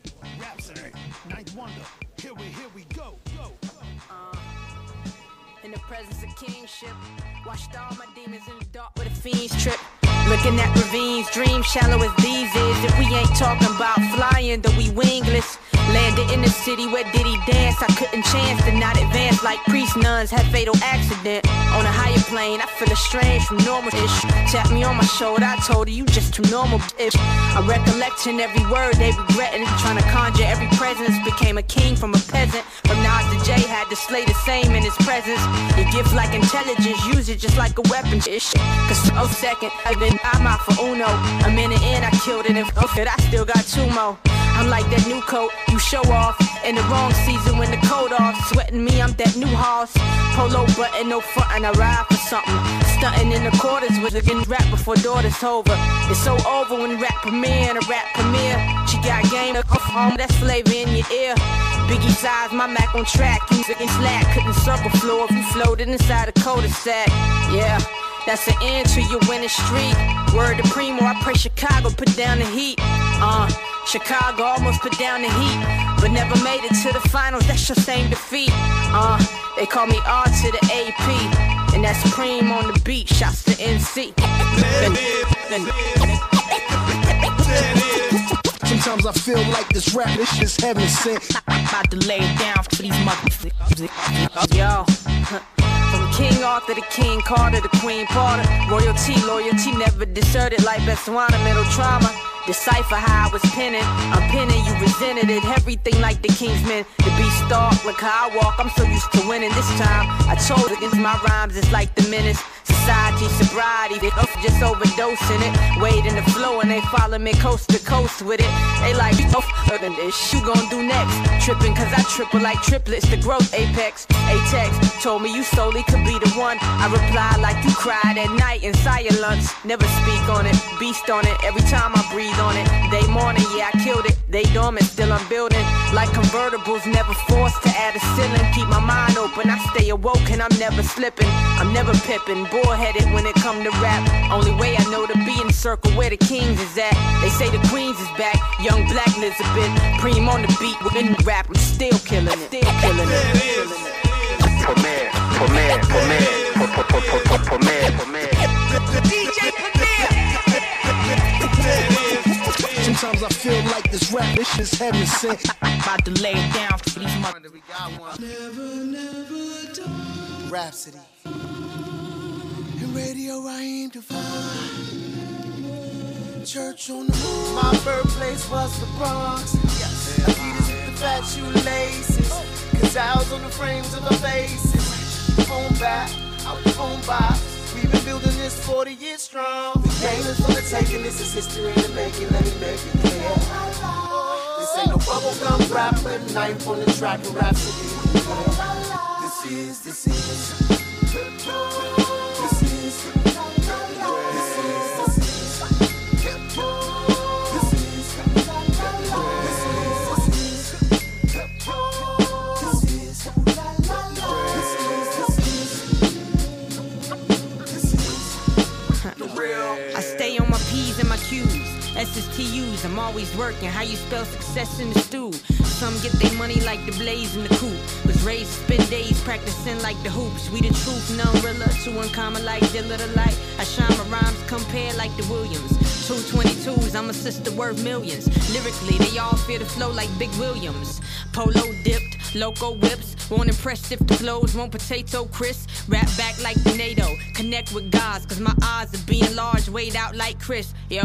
Rapsody. Ninth Wonder. Here we, here we go. Go. Uh, in the presence of kingship, watched all my demons in the dark with a fiend's trip. Looking at ravines, dreams shallow as these is. If we ain't talking about flying, though we wingless. Landed in the city where did he dance? I couldn't chance to not advance like priest nuns had fatal accident. On a higher plane, I feel estranged from normal ish. Tap me on my shoulder, I told her you just too normal ish. I'm recollecting every word they regretting. Trying to conjure every presence. Became a king from a peasant. From Nas to Jay, had to slay the same in his presence. Your gift like intelligence, use it just like a weapon. Ish. Cause oh second, I've been I'm out for Uno. A minute in, I killed it, and oh, it, I still got two more. I'm like that new coat you show off in the wrong season when the coat off. Sweating me, I'm that new house. Polo button, no front, and I ride for something. Stunting in the quarters with again rap before daughter's over. It's so over when rap premiere and a rap premiere. She got game of home, that's flavor in your ear. Biggie size, my Mac on track. Music and slack, couldn't circle floor if you floated inside a cul-de-sac. Yeah. That's the end to your winning streak. Word to Primo, I pray Chicago put down the heat. Uh, Chicago almost put down the heat, but never made it to the finals. That's your same defeat. Uh, they call me R to the AP, and that's Supreme on the beat. Shots to NC. Sometimes I feel like this rap, this shit's heaven sent. About to lay it down for these motherfuckers. Yo. King Arthur the King Carter the Queen Porter. Royalty, loyalty never deserted like Botswana, middle trauma. Decipher how I was pinning. I'm pinning, you resented it. Everything like the Kingsmen. The beast stalk, look how I walk. I'm so used to winning this time. I told against my rhymes, it's like the menace. Society, sobriety, they up just overdosing it. Wade in the flow and they follow me coast to coast with it. They like, oh, this, you gon' do next? Tripping cause I triple like triplets, the growth apex. A-Tex told me you solely could be the one. I reply like you cried at night in silence. Never speak on it, beast on it. Every time I breathe on it, they morning, yeah, I killed it. They dormant, still I'm building. Like convertibles, never forced to add a ceiling. Keep my mind open, I stay awoke and I'm never slipping. I'm never pipping, bullheaded when it come to rap. Only way I know to be in the circle where the kings is at. They say the queens is back, young black Elizabeth. Preem on the beat, within the rap, I'm still killing it. Still killing it. Premier, premier, premier, premier, premier, premier. DJ Premier. feel like this rap is heaven sent. About to lay it down for these mother. Never, never die. Rapsody. And radio Raheem DeVaughn. Church on the moon. My birthplace was the Bronx. Yes. Adidas with the fat shoelaces. Gazelles on the frames of our faces. Phone back, out the phone box. We've been building this 40 years strong. The game is for the taking, this is history in the making, let me make it clear. This ain't no bubblegum rap, but knife on the track of Rapsody. This is. This is. Q's. SSTUs, I'm always working. How you spell success in the stew? Some get their money like the blaze in the coop. Was raised spend days practicing like the hoops. We the truth, none realer. Too uncommon like Dilla the light. I shine my rhymes compared like the Williams. 222s, I'm a sister worth millions. Lyrically, they all fear the flow like Big Williams. Polo dipped, loco whips. Won't impress if the flows won't potato crisp. Rap back like the NATO. Connect with gods, cause my odds of being large weighed out like Chris. Yo,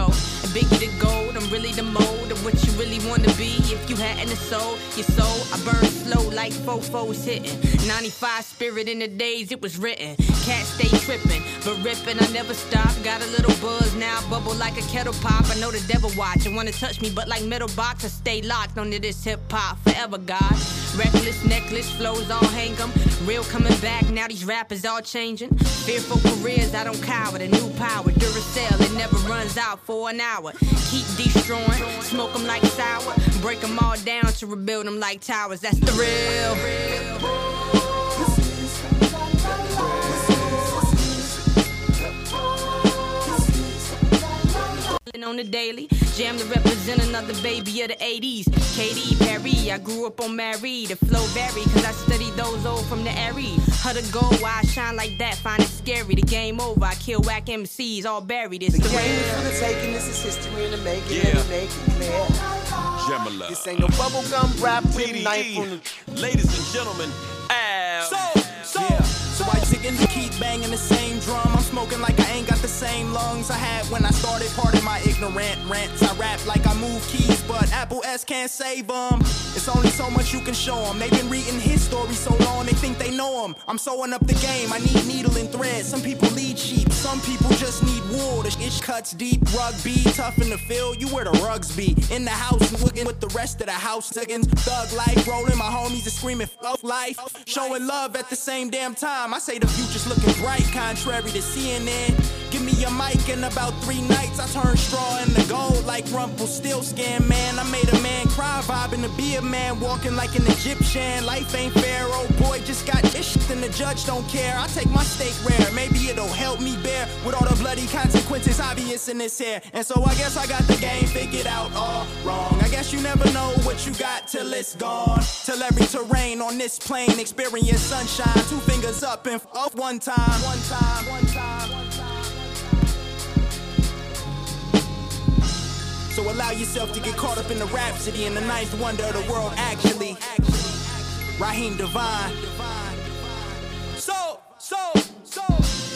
biggie the gold, I'm really the mold of what you really wanna be. If you hadn't a soul, your soul, I burn slow like fofos hitting. 95 spirit in the days it was written. Cat stay tripping, but ripping, I never stop. Got a little buzz now, bubble like a kettle pop. I know the devil watch and wanna touch me, but like metal box, I stay locked onto this hip hop forever, God. Reckless necklace, flows all hang 'em. Real coming back, now these rappers all changing. Fearful careers, I don't cower. The new power, Duracell, it never runs out for an hour. Keep destroying, smoke 'em like sour. Break 'em all down to rebuild 'em like towers. That's the real. On the daily. Jam to represent another baby of the 80s. Katy Perry, I grew up on Mary. The flow vary, cause I studied those old from the Airy. Her to go, why I shine like that, find it scary. The game over, I kill whack MCs, all buried. It's The the game is for the taking, this is history in the making, Yeah. let me make it clear. Gemini. This ain't no bubblegum rap with knife on the Ladies and gentlemen, Al. So, so, so I chicken to keep banging the same drum. I'm smoking like I ain't got the same lungs I had when I started. Pardon my ignorant rants. I rap like I move keys, but Apple S can't save them. It's only so much you can show them. They've been reading his story so long they think they know him. I'm sewing up the game. I need needle and thread. Some people lead sheep. Some people just need wool. The ish cuts deep. Rugby tough in the field. You where the rugs be. In the house looking with the rest of the house chickens. Thug life rolling. My homies are screaming fuck life. Showing love at the same damn time. I say the future's looking bright, contrary to CNN. Give me a mic in about three nights. I turn straw into gold like Rumpelstiltskin, man. I made a man cry, vibing to be a man, walking like an Egyptian. Life ain't fair, old boy just got ished and the judge don't care. I take my steak rare, maybe it'll help me bear with all the bloody consequences obvious in this here. And so I guess I got the game figured out all wrong. I guess you never know what you got till it's gone. Till every terrain on this plane experience sunshine. Two fingers up and off. Oh, one time, one time, one time. Allow yourself to get caught up in the rhapsody and the ninth wonder of the world, actually. Raheem DeVaughn. So, so, so.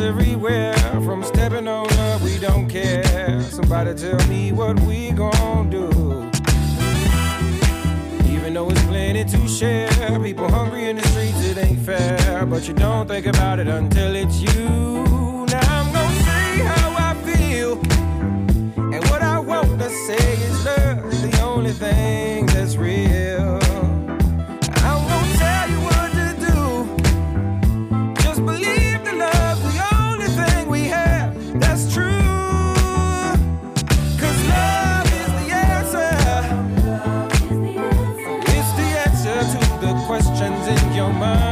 Everywhere. The questions in your mind.